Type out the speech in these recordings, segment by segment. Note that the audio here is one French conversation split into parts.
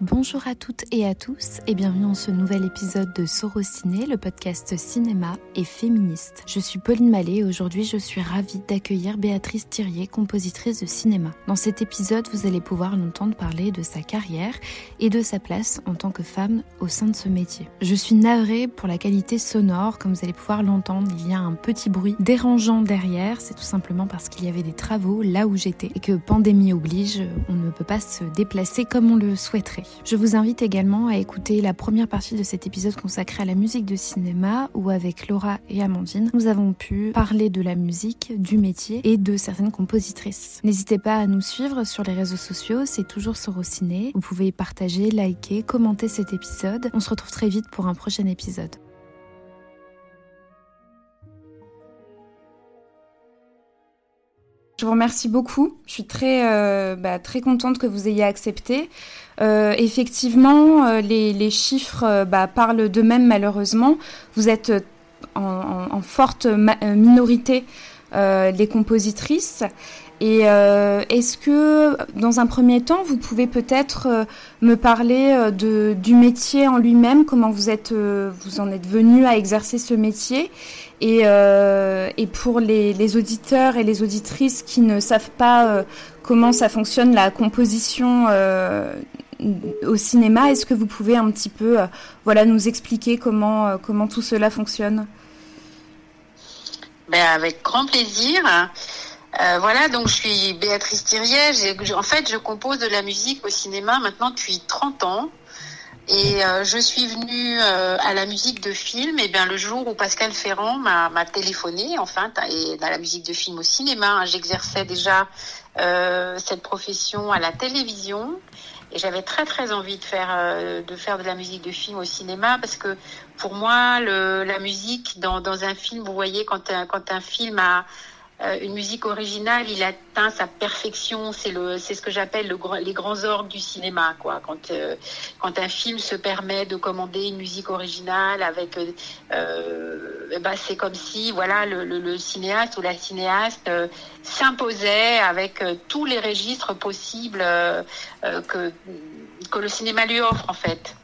Bonjour à toutes et à tous et bienvenue dans ce nouvel épisode de Sorociné, le podcast cinéma et féministe. Je suis Pauline Mallet et aujourd'hui je suis ravie d'accueillir Béatrice Thirier, compositrice de cinéma. Dans cet épisode, vous allez pouvoir l'entendre parler de sa carrière et de sa place en tant que femme au sein de ce métier. Je suis navrée pour la qualité sonore, comme vous allez pouvoir l'entendre, il y a un petit bruit dérangeant derrière, c'est tout simplement parce qu'il y avait des travaux là où j'étais et que pandémie oblige, on ne peut pas se déplacer comme on le souhaiterait. Je vous invite également à écouter la première partie de cet épisode consacré à la musique de cinéma où avec Laura et Amandine, nous avons pu parler de la musique, du métier et de certaines compositrices. N'hésitez pas à nous suivre sur les réseaux sociaux, c'est toujours Sorociné. Vous pouvez partager, liker, commenter cet épisode. On se retrouve très vite pour un prochain épisode. Je vous remercie beaucoup. Je suis très, euh, bah, très contente que vous ayez accepté. Euh, effectivement, euh, les, les, chiffres euh, bah, parlent d'eux-mêmes malheureusement. Vous êtes en, en, en forte minorité les compositrices. Et est-ce que, dans un premier temps, vous pouvez peut-être me parler de, du métier en lui-même, comment vous êtes, vous en êtes venu à exercer ce métier, et, et pour les, les, auditeurs et les auditrices qui ne savent pas comment ça fonctionne la composition au cinéma. Est-ce que vous pouvez un petit peu euh, voilà, nous expliquer comment, euh, comment tout cela fonctionne? Ben, Avec grand plaisir. Euh, voilà, donc je suis Béatrice Thirier. En fait, je compose de la musique au cinéma maintenant depuis 30 ans. Et je suis venue à la musique de film, et bien le jour où Pascal Ferrand m'a téléphoné, enfin, et dans la musique de film au cinéma, hein, j'exerçais déjà cette profession à la télévision. Et j'avais très très envie de faire euh, de faire de la musique de film au cinéma parce que pour moi le, la musique dans, dans un film, vous voyez quand un, quand un film a euh, une musique originale, il atteint sa perfection. C'est le, c'est ce que j'appelle le, les grands orgues du cinéma, quoi. Quand euh, quand un film se permet de commander une musique originale avec, euh, bah c'est comme si voilà le, le, le, cinéaste ou la cinéaste s'imposait avec tous les registres possibles que que le cinéma lui offre en fait.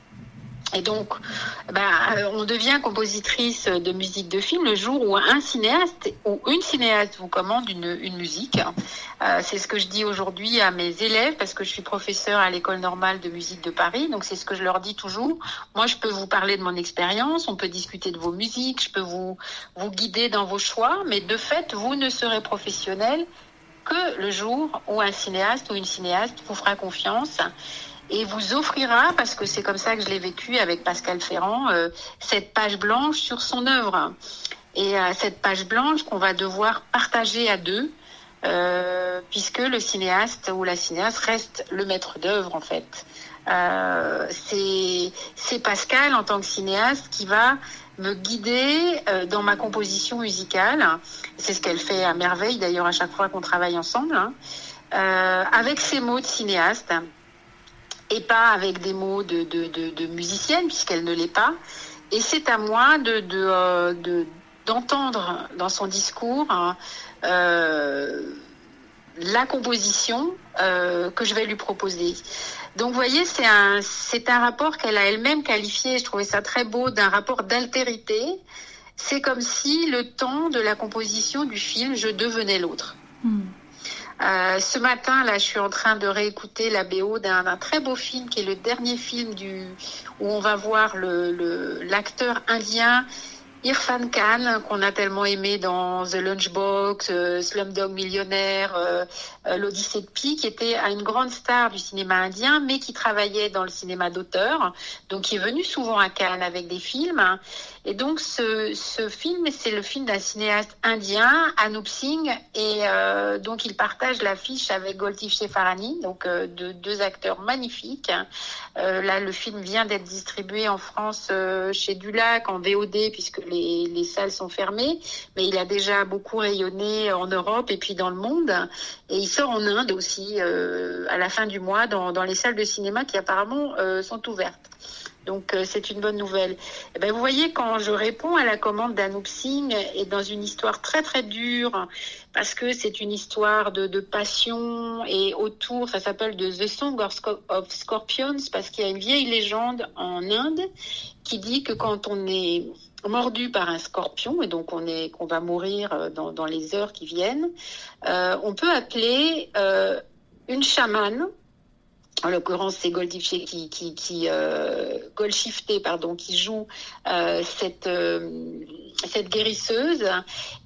Et donc, ben, on devient compositrice de musique de film le jour où un cinéaste ou une cinéaste vous commande une, une musique. Euh, c'est ce que je dis aujourd'hui à mes élèves parce que je suis professeure à l'école normale de musique de Paris. Donc, c'est ce que je leur dis toujours. Moi, je peux vous parler de mon expérience, on peut discuter de vos musiques, je peux vous, vous guider dans vos choix, mais de fait, vous ne serez professionnel que le jour où un cinéaste ou une cinéaste vous fera confiance et vous offrira, parce que c'est comme ça que je l'ai vécu avec Pascal Ferrand, euh, cette page blanche sur son œuvre. Et cette page blanche qu'on va devoir partager à deux, euh, puisque le cinéaste ou la cinéaste reste le maître d'œuvre en fait. Euh, c'est Pascal en tant que cinéaste qui va me guider dans ma composition musicale. C'est ce qu'elle fait à merveille d'ailleurs à chaque fois qu'on travaille ensemble, hein. avec ses mots de cinéaste et pas avec des mots de, de, de, musicienne, puisqu'elle ne l'est pas. Et c'est à moi de, euh, de, d'entendre dans son discours hein, euh, la composition euh, que je vais lui proposer. Donc vous voyez, c'est un, c'est un rapport qu'elle a elle-même qualifié, je trouvais ça très beau, d'un rapport d'altérité. C'est comme si le temps de la composition du film, je devenais l'autre. Hmm. Euh, ce matin, là, je suis en train de réécouter la BO d'un très beau film qui est le dernier film où on va voir l'acteur indien Irfan Khan, qu'on a tellement aimé dans The Lunchbox, euh, Slumdog Millionnaire, euh, L'Odyssée de Pi, qui était une grande star du cinéma indien, mais qui travaillait dans le cinéma d'auteur, donc qui est venu souvent à Cannes avec des films. Et donc ce, ce film, c'est le film d'un cinéaste indien, Anup Singh, et euh, donc il partage l'affiche avec Goltif Shefarani, donc euh, de, deux acteurs magnifiques. Euh, là, le film vient d'être distribué en France chez Dulac en VOD puisque les, les salles sont fermées, mais il a déjà beaucoup rayonné en Europe et puis dans le monde. Et il sort en Inde aussi à la fin du mois dans, dans les salles de cinéma qui apparemment sont ouvertes. Donc euh, c'est une bonne nouvelle. Et eh ben, vous voyez, quand je réponds à la commande d'Anouk Singh, et dans une histoire très très dure, parce que c'est une histoire de, de, passion, et autour, ça s'appelle The Song of Scorpions, parce qu'il y a une vieille légende en Inde qui dit que quand on est mordu par un scorpion et donc on qu'on va mourir euh, dans, les heures qui viennent, euh, on peut appeler euh, une chamane en l'occurrence c'est Goldshifté qui, qui, pardon, qui joue cette cette guérisseuse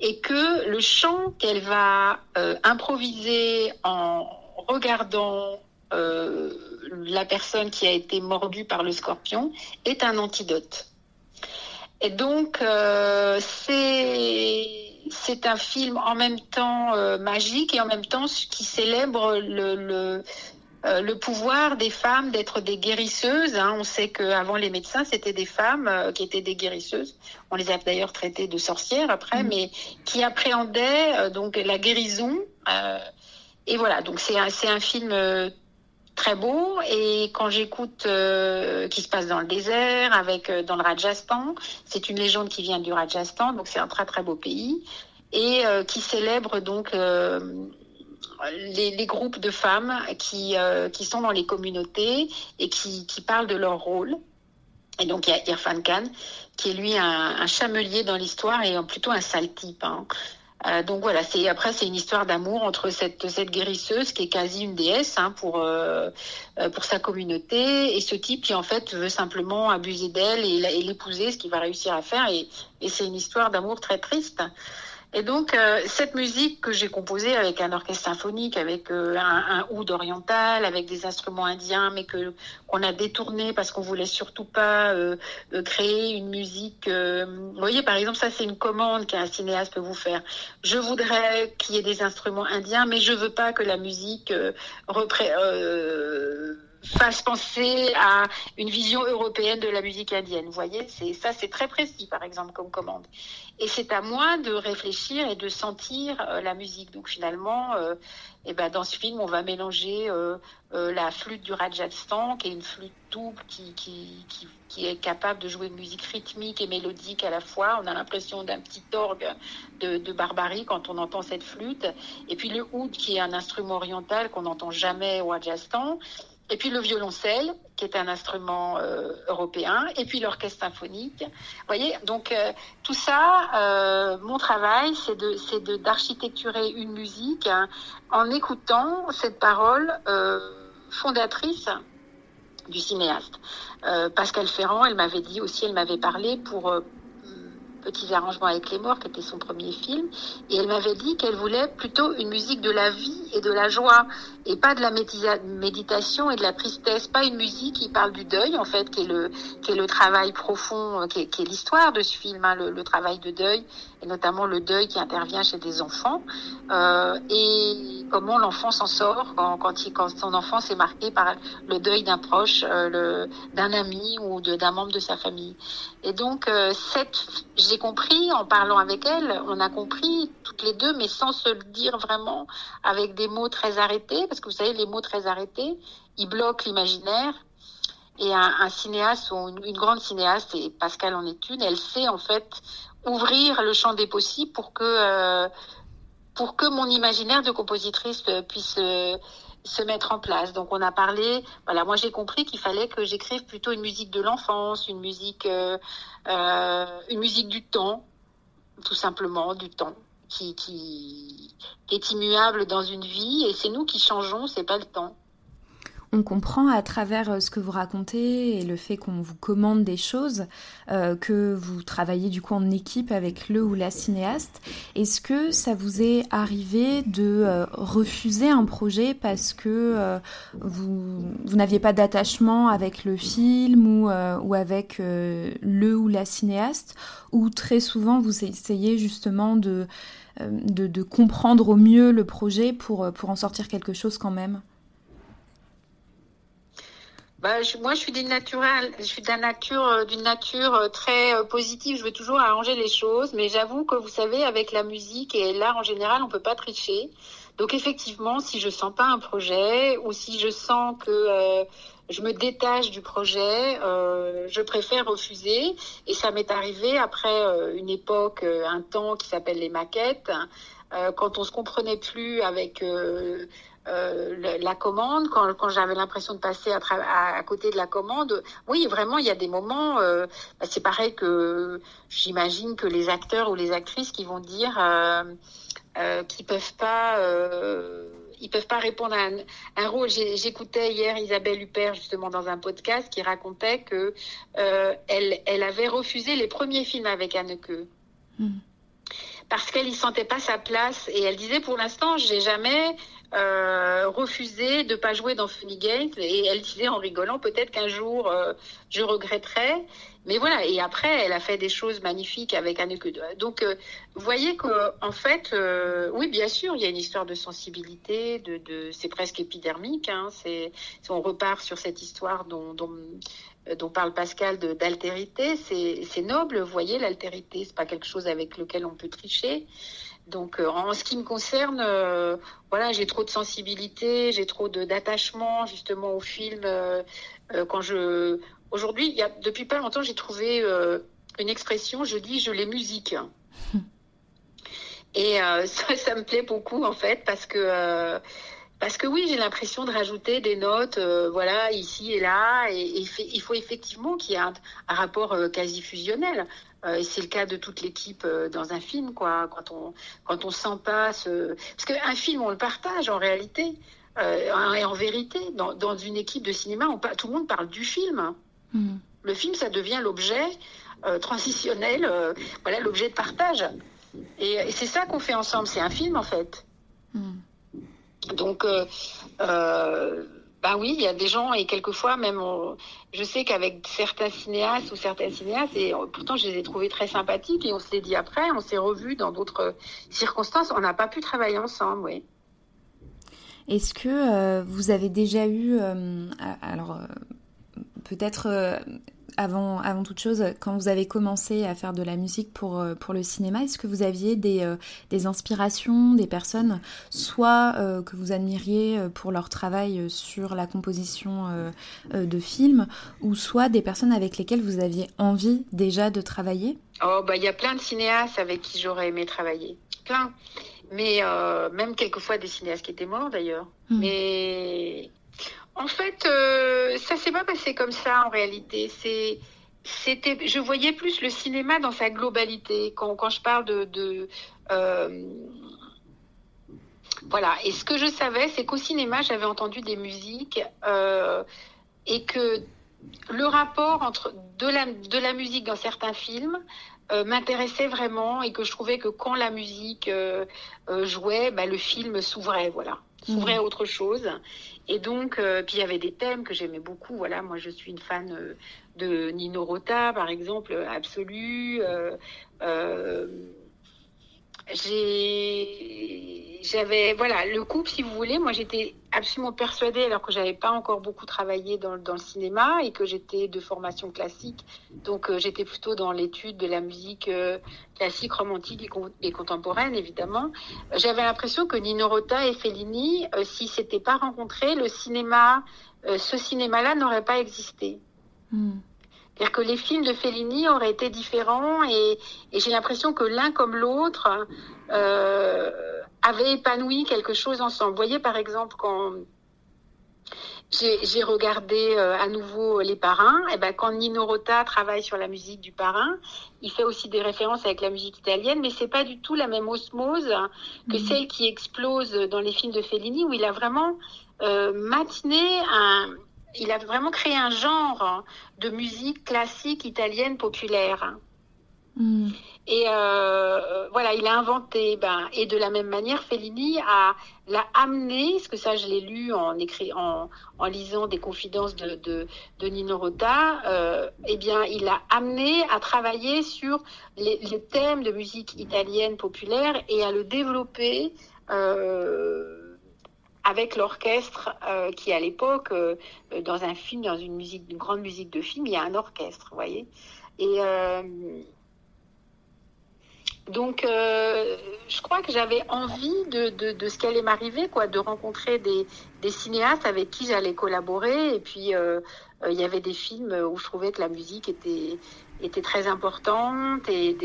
et que le chant qu'elle va improviser en regardant la personne qui a été mordue par le scorpion est un antidote. Et donc c'est c'est un film en même temps magique et en même temps qui célèbre le, le euh, le pouvoir des femmes d'être des guérisseuses. Hein. On sait qu'avant les médecins, c'était des femmes euh, qui étaient des guérisseuses. On les a d'ailleurs traitées de sorcières après, mm. mais qui appréhendaient euh, donc la guérison. et voilà, donc c'est un, c'est un film très beau. Et quand j'écoute qui se passe dans le désert, avec dans le Rajasthan, c'est une légende qui vient du Rajasthan, donc c'est un très très beau pays et qui célèbre donc les, groupes de femmes qui, euh, qui sont dans les communautés et qui, qui parlent de leur rôle. Et donc il y a Irfan Khan, qui est lui un, un chamelier dans l'histoire et plutôt un sale type. Hein. Euh, donc voilà, c'est après c'est une histoire d'amour entre cette cette guérisseuse qui est quasi une déesse hein, pour euh, euh pour sa communauté et ce type qui en fait veut simplement abuser d'elle et, l'épouser, ce qu'il va réussir à faire et, et c'est une histoire d'amour très triste. Et donc, euh, cette musique que j'ai composée avec un orchestre symphonique, avec euh, un, un, oud oriental, avec des instruments indiens, mais que qu'on a détourné parce qu'on voulait surtout pas euh, créer une musique. vous voyez, par exemple, ça c'est une commande qu'un cinéaste peut vous faire. Je voudrais qu'il y ait des instruments indiens, mais je veux pas que la musique repré fasse penser à une vision européenne de la musique indienne. Vous voyez, c'est ça, c'est très précis, par exemple, comme commande. Et c'est à moi de réfléchir et de sentir euh, la musique. Donc finalement, euh, eh ben, dans ce film, on va mélanger euh, euh la flûte du Rajasthan, qui est une flûte double qui, qui, qui, est capable de jouer une musique rythmique et mélodique à la fois. On a l'impression d'un petit orgue de, de, barbarie quand on entend cette flûte. Et puis le oud, qui est un instrument oriental qu'on n'entend jamais au Rajasthan et puis le violoncelle, qui est un instrument euh, européen, et puis l'orchestre symphonique. Vous voyez, donc euh, tout ça, euh, mon travail, c'est de, c'est de d'architecturer une musique hein, en écoutant cette parole euh, fondatrice du cinéaste. Pascal Ferrand, elle m'avait dit aussi, elle m'avait parlé pour Petits arrangements avec les morts, qui était son premier film, et elle m'avait dit qu'elle voulait plutôt une musique de la vie et de la joie, et pas de la méditation et de la tristesse, pas une musique qui parle du deuil en fait, qui est le travail profond, qui est, qui est l'histoire de ce film, hein, le, travail de deuil et notamment le deuil qui intervient chez des enfants euh, et comment l'enfant s'en sort quand son enfance est marquée par le deuil d'un proche, euh, d'un ami ou d'un membre de sa famille. Et donc euh, cette compris en parlant avec elle, on a compris toutes les deux, mais sans se le dire vraiment avec des mots très arrêtés parce que vous savez, les mots très arrêtés, ils bloquent l'imaginaire. Et un, cinéaste ou une, grande cinéaste, et Pascal en est une, elle sait en fait ouvrir le champ des possibles pour que euh, mon imaginaire de compositrice puisse euh, se mettre en place. Donc on a parlé, voilà, moi j'ai compris qu'il fallait que j'écrive plutôt une musique de l'enfance, une musique, euh, euh une musique du temps, tout simplement du temps qui, qui, est immuable dans une vie et c'est nous qui changeons, c'est pas le temps. On comprend à travers euh, ce que vous racontez et le fait qu'on vous commande des choses euh, que vous travaillez du coup en équipe avec le ou la cinéaste. Est-ce que ça vous est arrivé de euh, refuser un projet parce que vous, vous n'aviez pas d'attachement avec le film ou, ou avec le ou la cinéaste? Ou très souvent vous essayez justement de de, de, comprendre au mieux le projet pour, pour en sortir quelque chose quand même? Bah, je, moi, je suis d'une naturelle, je suis d'une nature, euh, d'une nature euh, très positive. Je veux toujours arranger les choses, mais j'avoue que vous savez, avec la musique et l'art en général, on peut pas tricher. Donc effectivement, si je sens pas un projet ou si je sens que je me détache du projet, je préfère refuser. Et ça m'est arrivé après une époque, un temps qui s'appelle les maquettes, quand on se comprenait plus avec euh, la commande, quand, quand j'avais l'impression de passer à, à, côté de la commande, oui, vraiment, il y a des moments, euh, bah, c'est pareil que j'imagine que les acteurs ou les actrices qui vont dire euh, qu'ils peuvent pas, ils peuvent pas répondre à un, un rôle. J'écoutais hier Isabelle Huppert justement dans un podcast qui racontait que elle, elle avait refusé les premiers films avec Anneke. Hmm. Parce qu'elle y sentait pas sa place et elle disait pour l'instant j'ai jamais euh, refusé de pas jouer dans Funny Games et elle disait en rigolant peut-être qu'un jour euh, je regretterai mais voilà et après elle a fait des choses magnifiques avec Anneke donc euh, vous voyez que en fait euh, oui bien sûr il y a une histoire de sensibilité de, de c'est presque épidermique hein, c'est on repart sur cette histoire dont, dont dont parle Pascal d'altérité, c'est noble, vous voyez, l'altérité, c'est pas quelque chose avec lequel on peut tricher. Donc, euh, en ce qui me concerne, euh, voilà, j'ai trop de sensibilité, j'ai trop d'attachement justement au film. Euh, quand je, aujourd'hui, il y a depuis pas longtemps, j'ai trouvé une expression. Je dis, je les musique. Et ça, ça me plaît beaucoup en fait parce que parce que oui, j'ai l'impression de rajouter des notes, voilà, ici et là, et, il faut effectivement qu'il y ait un, un rapport quasi fusionnel. Euh, et c'est le cas de toute l'équipe euh, dans un film, quoi. Quand on quand on sent pas ce, parce qu'un film on le partage en réalité euh, et en vérité dans, dans une équipe de cinéma, on, tout le monde parle du film. Mm. Le film, ça devient l'objet transitionnel, voilà l'objet de partage. Et, et c'est ça qu'on fait ensemble. C'est un film en fait. Mm. Donc bah oui, il y a des gens et quelquefois même, je sais qu'avec certains cinéastes ou certaines cinéastes, et pourtant je les ai trouvés très sympathiques et on se l'est dit après, on s'est revus dans d'autres circonstances, on n'a pas pu travailler ensemble, oui. Est-ce que euh, vous avez déjà eu, euh, alors euh, peut-être avant, avant toute chose, quand vous avez commencé à faire de la musique pour, euh, pour le cinéma, est-ce que vous aviez des, euh, des inspirations, des personnes, soit euh, que vous admiriez pour leur travail sur la composition de films, ou soit des personnes avec lesquelles vous aviez envie déjà de travailler? Oh, bah il y a plein de cinéastes avec qui j'aurais aimé travailler. Plein. Mais même quelquefois des cinéastes qui étaient morts d'ailleurs. Hmm. Mais en fait, euh, ça s'est pas passé comme ça en réalité. C'était, je voyais plus le cinéma dans sa globalité. Quand, je parle de, euh, voilà. Et ce que je savais, c'est qu'au cinéma, j'avais entendu des musiques euh, et que le rapport entre de la, de la musique dans certains films euh, m'intéressait vraiment et que je trouvais que quand la musique jouait, bah, le film s'ouvrait, voilà, s'ouvrait à mmh. autre chose. Et donc, euh, puis il y avait des thèmes que j'aimais beaucoup. Voilà, moi je suis une fan euh, de Nino Rota, par exemple, absolue. Euh j'avais voilà le couple si vous voulez moi j'étais absolument persuadée alors que j'avais pas encore beaucoup travaillé dans, dans, le cinéma et que j'étais de formation classique. Donc euh, j'étais plutôt dans l'étude de la musique euh, classique romantique et, contemporaine évidemment. J'avais l'impression que Nino Rota et Fellini euh, si s'étaient pas rencontrés le cinéma ce cinéma là n'aurait pas existé. Hmm. C'est-à-dire que les films de Fellini auraient été différents et, et j'ai l'impression que l'un comme l'autre euh, avait épanoui quelque chose ensemble. Vous voyez par exemple quand j'ai regardé euh, à nouveau Les Parrains, et ben quand Nino Rota travaille sur la musique du Parrain, il fait aussi des références avec la musique italienne, mais c'est pas du tout la même osmose que mhm. celle qui explose dans les films de Fellini où il a vraiment euh, matiné un il a vraiment créé un genre de musique classique italienne populaire. Hmm. Et euh, voilà, il a inventé, ben, et de la même manière, Fellini a l'a amené, parce que ça je l'ai lu en écrit, en, en lisant des confidences de, de, de Nino Rota, euh, eh bien, il a amené à travailler sur les, les, thèmes de musique italienne populaire et à le développer. Euh, avec l'orchestre euh, qui à l'époque euh, dans un film dans une musique une grande musique de film il y a un orchestre vous voyez et euh, Donc, euh, je crois que j'avais envie de, de, ce qui allait m'arriver, quoi, de rencontrer des, des cinéastes avec qui j'allais collaborer. Et puis, euh, euh, il y avait des films où je trouvais que la musique était, était très importante et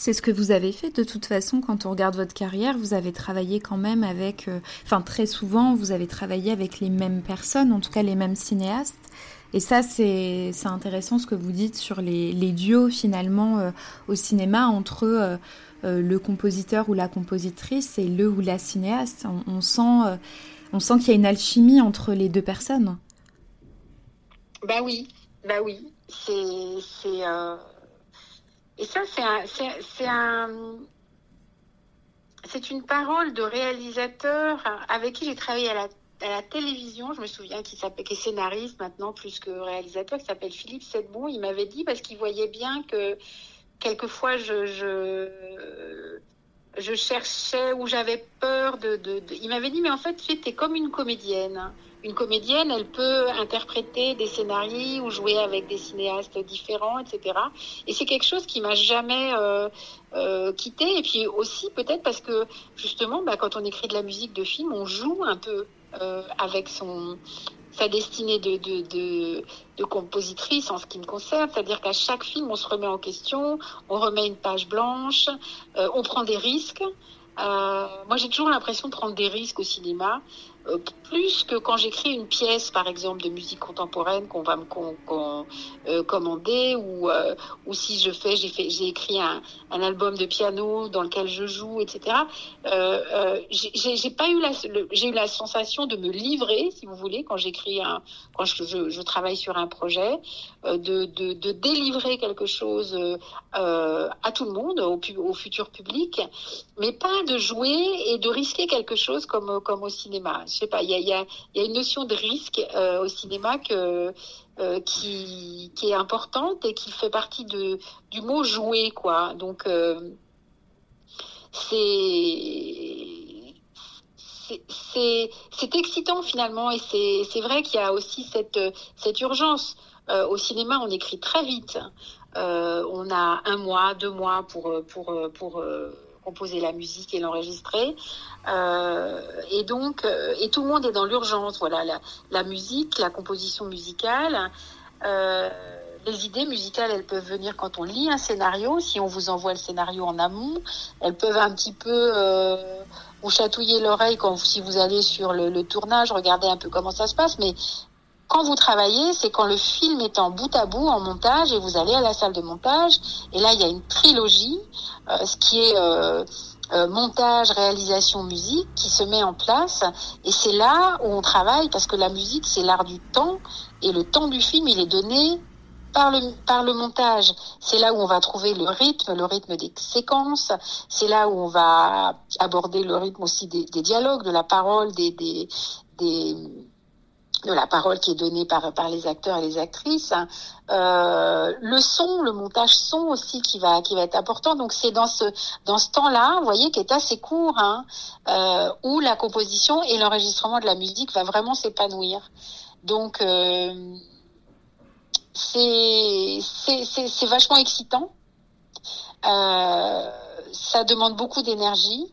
c'est ce que vous avez fait de toute façon quand on regarde votre carrière. Vous avez travaillé quand même avec, enfin très souvent, vous avez travaillé avec les mêmes personnes, en tout cas les mêmes cinéastes. Et ça, c'est intéressant ce que vous dites sur les, les duos finalement euh, au cinéma entre euh, euh, le compositeur ou la compositrice et le ou la cinéaste. On, sent, on sent qu'il y a une alchimie entre les deux personnes. Bah oui, bah oui. C'est et ça c'est un c'est une parole de réalisateur avec qui j'ai travaillé à la télévision, je me souviens qu'il s'appelle, qui est scénariste maintenant plus que réalisateur, qui s'appelle Philippe Sedbon. Il m'avait dit parce qu'il voyait bien que quelquefois je, je cherchais ou j'avais peur de, Il m'avait dit mais en fait tu es comme une comédienne. Une comédienne, elle peut interpréter des scénarios ou jouer avec des cinéastes différents, etc. Et c'est quelque chose qui m'a jamais euh, euh, quitté. Et puis aussi peut-être parce que justement, bah, quand on écrit de la musique de film, on joue un peu euh, avec son sa destinée de, de, de, de, compositrice en ce qui me concerne, c'est-à-dire qu'à chaque film, on se remet en question, on remet une page blanche, euh, on prend des risques. Euh, moi, j'ai toujours l'impression de prendre des risques au cinéma. Euh, plus que quand j'écris une pièce, par exemple, de musique contemporaine qu'on va me euh, commander, ou, euh, ou si je fais, j'ai fait, j'ai écrit un, un, album de piano dans lequel je joue, etc. j'ai pas eu la, j'ai eu la sensation de me livrer, si vous voulez, quand j'écris un, quand je, je, je, travaille sur un projet, de, de, de, délivrer quelque chose à tout le monde, au, au futur public, mais pas de jouer et de risquer quelque chose comme, comme au cinéma je sais pas, il y a, une notion de risque euh, au cinéma euh, qui, est importante et qui fait partie du mot jouer, quoi. Donc, euh, c'est c'est excitant finalement et c'est vrai qu'il y a aussi cette, cette urgence. Au cinéma, on écrit très vite. On a un mois, deux mois pour, pour, pour composer la musique et l'enregistrer. Euh, et donc, euh, et tout le monde est dans l'urgence. Voilà, la, musique, la composition musicale. Euh, les idées musicales, elles peuvent venir quand on lit un scénario. Si on vous envoie le scénario en amont, elles peuvent un petit peu vous chatouiller l'oreille quand si vous allez sur le, le, tournage, regardez un peu comment ça se passe. Mais quand vous travaillez, c'est quand le film est en bout à bout, en montage, et vous allez à la salle de montage. Et là, il y a une trilogie, euh, ce qui est euh, euh, montage, réalisation, musique, qui se met en place. Et c'est là où on travaille, parce que la musique, c'est l'art du temps, et le temps du film, il est donné par le, par le montage. C'est là où on va trouver le rythme, le rythme des séquences. C'est là où on va aborder le rythme aussi des, des dialogues, de la parole, des, des, des de la parole qui est donnée par par les acteurs et les actrices. Euh, le son, le montage son aussi qui va qui va être important. Donc c'est dans ce dans ce temps-là, vous voyez, qui est assez court, hein, euh, où la composition et l'enregistrement de la musique va vraiment s'épanouir. Donc euh, c'est c'est vachement excitant. Euh, ça demande beaucoup d'énergie.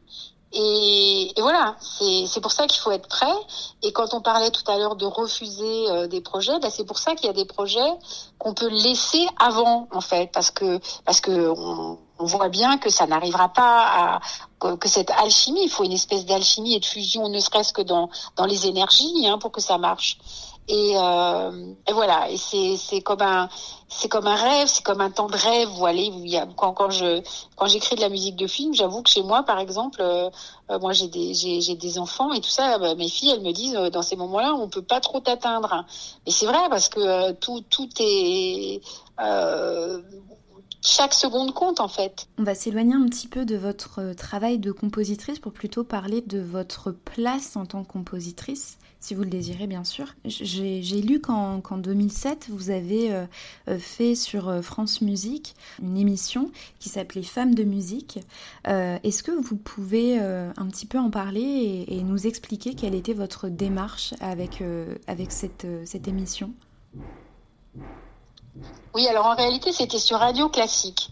Et, et, voilà, c'est pour ça qu'il faut être prêt. Et quand on parlait tout à l'heure de refuser euh, des projets, ben c'est pour ça qu'il y a des projets qu'on peut laisser avant, en fait, parce que parce que on, on voit bien que ça n'arrivera pas à que cette alchimie, il faut une espèce d'alchimie et de fusion, ne serait-ce que dans dans les énergies, hein, pour que ça marche. Et, euh, et voilà, et c'est comme un c'est comme un rêve, c'est comme un temps de rêve. Vous voyez, il y a, quand quand je quand j'écris de la musique de film, j'avoue que chez moi, par exemple, euh, euh moi j'ai des j'ai des enfants et tout ça. Bah, mes filles, elles me disent dans ces moments-là, on peut pas trop t'atteindre. Et c'est vrai parce que tout tout est chaque seconde compte en fait. On va s'éloigner un petit peu de votre travail de compositrice pour plutôt parler de votre place en tant que compositrice si vous le désirez bien sûr. J'ai lu qu'en 2007, vous avez euh, euh, fait sur euh, France Musique une émission qui s'appelait Femmes de musique. Est-ce que vous pouvez un petit peu en parler et, nous expliquer quelle était votre démarche avec, avec cette, cette émission? Oui, alors en réalité, c'était sur Radio Classique.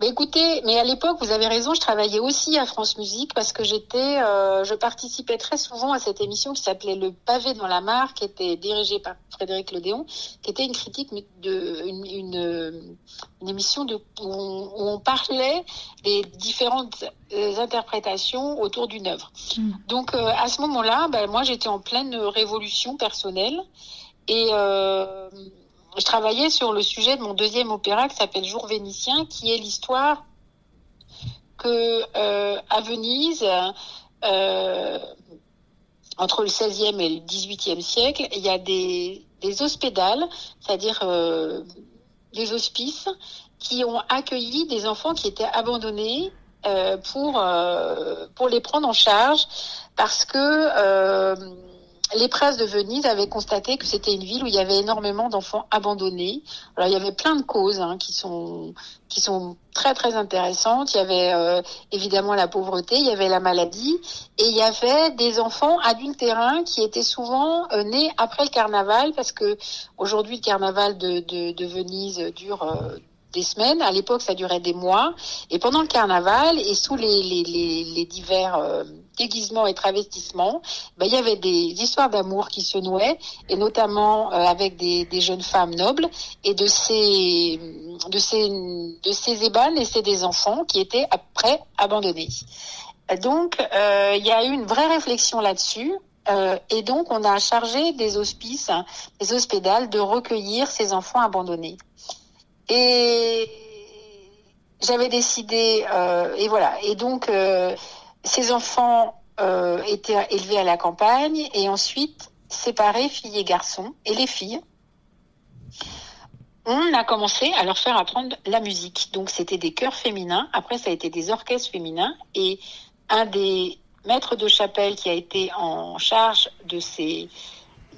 Mais écoutez, mais à l'époque, vous avez raison, je travaillais aussi à France Musique parce que j'étais, euh, je participais très souvent à cette émission qui s'appelait Le pavé dans la mare, qui était dirigée par Frédéric Lodéon, qui était une critique de une, une, une émission de, où, on, où, on, parlait des différentes euh, interprétations autour d'une œuvre. Mmh. Donc euh, à ce moment-là, ben, moi j'étais en pleine révolution personnelle et euh, je travaillais sur le sujet de mon deuxième opéra qui s'appelle Jour vénitien, qui est l'histoire que euh, à Venise, euh, entre le 16e et le 18e siècle, il y a des, des hospédales, c'est-à-dire euh, des hospices, qui ont accueilli des enfants qui étaient abandonnés euh, pour euh, pour les prendre en charge parce que les presses de Venise avaient constaté que c'était une ville où il y avait énormément d'enfants abandonnés. Alors il y avait plein de causes hein, qui sont qui sont très très intéressantes. Il y avait euh, évidemment la pauvreté, il y avait la maladie et il y avait des enfants adultérins qui étaient souvent euh, nés après le carnaval parce que aujourd'hui le carnaval de, de, de Venise dure euh, des semaines. À l'époque, ça durait des mois. Et pendant le carnaval et sous les, les, les, les divers déguisements et travestissements, ben, il y avait des histoires d'amour qui se nouaient, et notamment euh, avec des, des, jeunes femmes nobles. Et de ces, de ces, de ces naissaient des enfants qui étaient après abandonnés. Donc, euh, il y a eu une vraie réflexion là-dessus. Euh, et donc, on a chargé des hospices, des hospédales, de recueillir ces enfants abandonnés. Et j'avais décidé, euh, et voilà. Et donc, euh, ces enfants euh, étaient élevés à la campagne et ensuite séparés, filles et garçons. Et les filles, on a commencé à leur faire apprendre la musique. Donc, c'était des chœurs féminins. Après, ça a été des orchestres féminins. Et un des maîtres de chapelle qui a été en charge de ces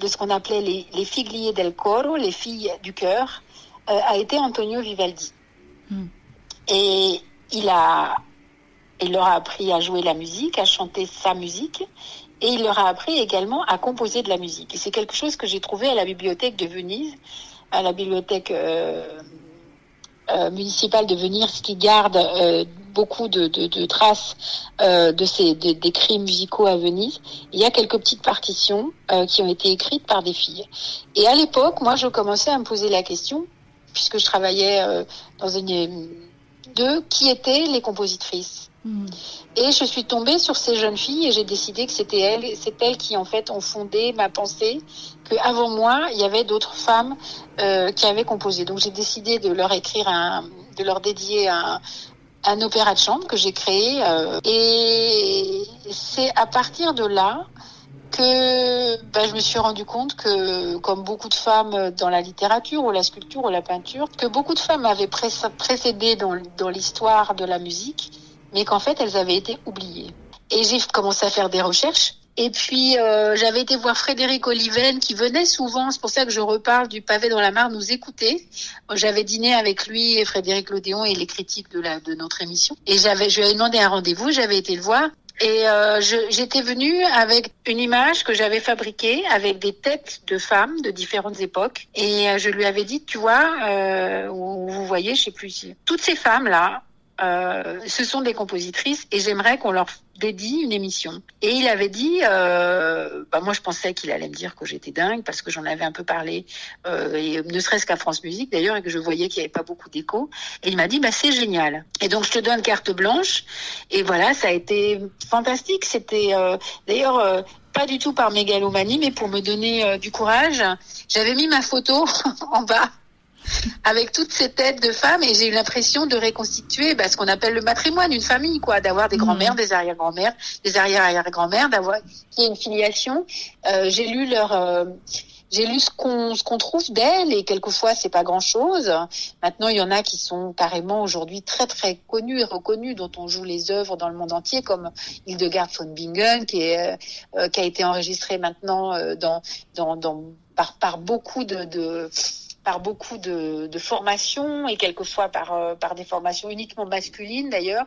de ce qu'on appelait les, les figliers del coro, les filles du chœur, euh, a été Antonio Vivaldi. Mm. Et il a, il leur a appris à jouer la musique, à chanter sa musique, et il leur a appris également à composer de la musique. Et c'est quelque chose que j'ai trouvé à la bibliothèque de Venise, à la bibliothèque euh, euh, municipale de Venise, qui garde euh, beaucoup de, traces de ces d'écrits musicaux à Venise. Il y a quelques petites partitions qui ont été écrites par des filles. Et à l'époque, moi, je commençais à me poser la question puisque je travaillais dans une de qui étaient les compositrices? Mmh. Et je suis tombée sur ces jeunes filles et j'ai décidé que c'était elles, c'est elles qui en fait ont fondé ma pensée, que avant moi il y avait d'autres femmes euh, qui avaient composé. Donc j'ai décidé de leur écrire un, de leur dédier un, un opéra de chambre que j'ai créé. Euh, et c'est à partir de là que ben, je me suis rendu compte que, comme beaucoup de femmes dans la littérature ou la sculpture ou la peinture, que beaucoup de femmes avaient précédé dans, dans l'histoire de la musique, mais qu'en fait elles avaient été oubliées. Et j'ai commencé à faire des recherches. Et puis euh, j'avais été voir Frédéric Oliven qui venait souvent, c'est pour ça que je reparle du pavé dans la mare, nous écouter. J'avais dîné avec lui Frédéric Lodéon et les critiques de, la, de notre émission. Et j'avais, je lui avais demandé un rendez-vous, j'avais été le voir. Et euh, j'étais venue avec une image que j'avais fabriquée avec des têtes de femmes de différentes époques. Et euh, je lui avais dit, tu vois, euh, vous voyez, je sais plus, toutes ces femmes-là, euh, ce sont des compositrices et j'aimerais qu'on leur dédie une émission. Et il avait dit, euh, bah moi je pensais qu'il allait me dire que j'étais dingue parce que j'en avais un peu parlé, euh, et ne serait-ce qu'à France Musique d'ailleurs, et que je voyais qu'il n'y avait pas beaucoup d'écho. Et il m'a dit, bah c'est génial. Et donc je te donne carte blanche. Et voilà, ça a été fantastique. C'était euh, d'ailleurs euh, pas du tout par mégalomanie, mais pour me donner euh, du courage. J'avais mis ma photo en bas avec toutes ces têtes de femmes et j'ai eu l'impression de reconstituer bah, ce qu'on appelle le matrimoine, une famille, quoi, d'avoir des grands-mères, des arrière-grand-mères, des arrière-arrière-grand-mères, d'avoir qui est une filiation. Euh, j'ai lu leur euh, j'ai lu ce qu'on ce qu'on trouve d'elles et quelquefois c'est pas grand chose. Maintenant il y en a qui sont carrément aujourd'hui très très connus et reconnus dont on joue les œuvres dans le monde entier comme Hildegard von Bingen qui est euh, qui a été enregistrée maintenant euh, dans dans dans par par beaucoup de, de par beaucoup de, de formations et quelquefois par, euh, par des formations uniquement masculines d'ailleurs,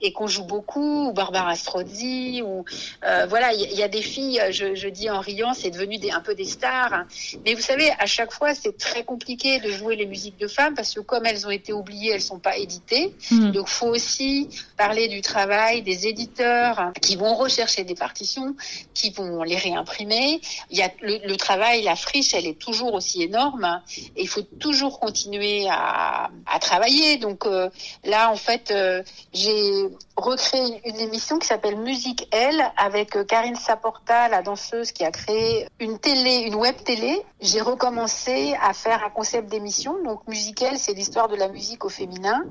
et qu'on joue beaucoup, ou Barbara Strozzi, ou euh, voilà, il y, a des filles, je, je dis en riant, c'est devenu des, un peu des stars. Hein. Mais vous savez, à chaque fois, c'est très compliqué de jouer les musiques de femmes parce que comme elles ont été oubliées, elles sont pas éditées. Mmh. Donc, faut aussi parler du travail des éditeurs qui vont rechercher des partitions, qui vont les réimprimer. Il y a le, le travail, la friche, elle est toujours aussi énorme il faut toujours continuer à, à travailler. Donc euh, là, en fait, euh, j'ai recréé une émission qui s'appelle Musique Elle avec euh, Karine Saporta, la danseuse qui a créé une télé, une web télé. J'ai recommencé à faire un concept d'émission. Donc Musique Elle, c'est l'histoire de la musique au féminin.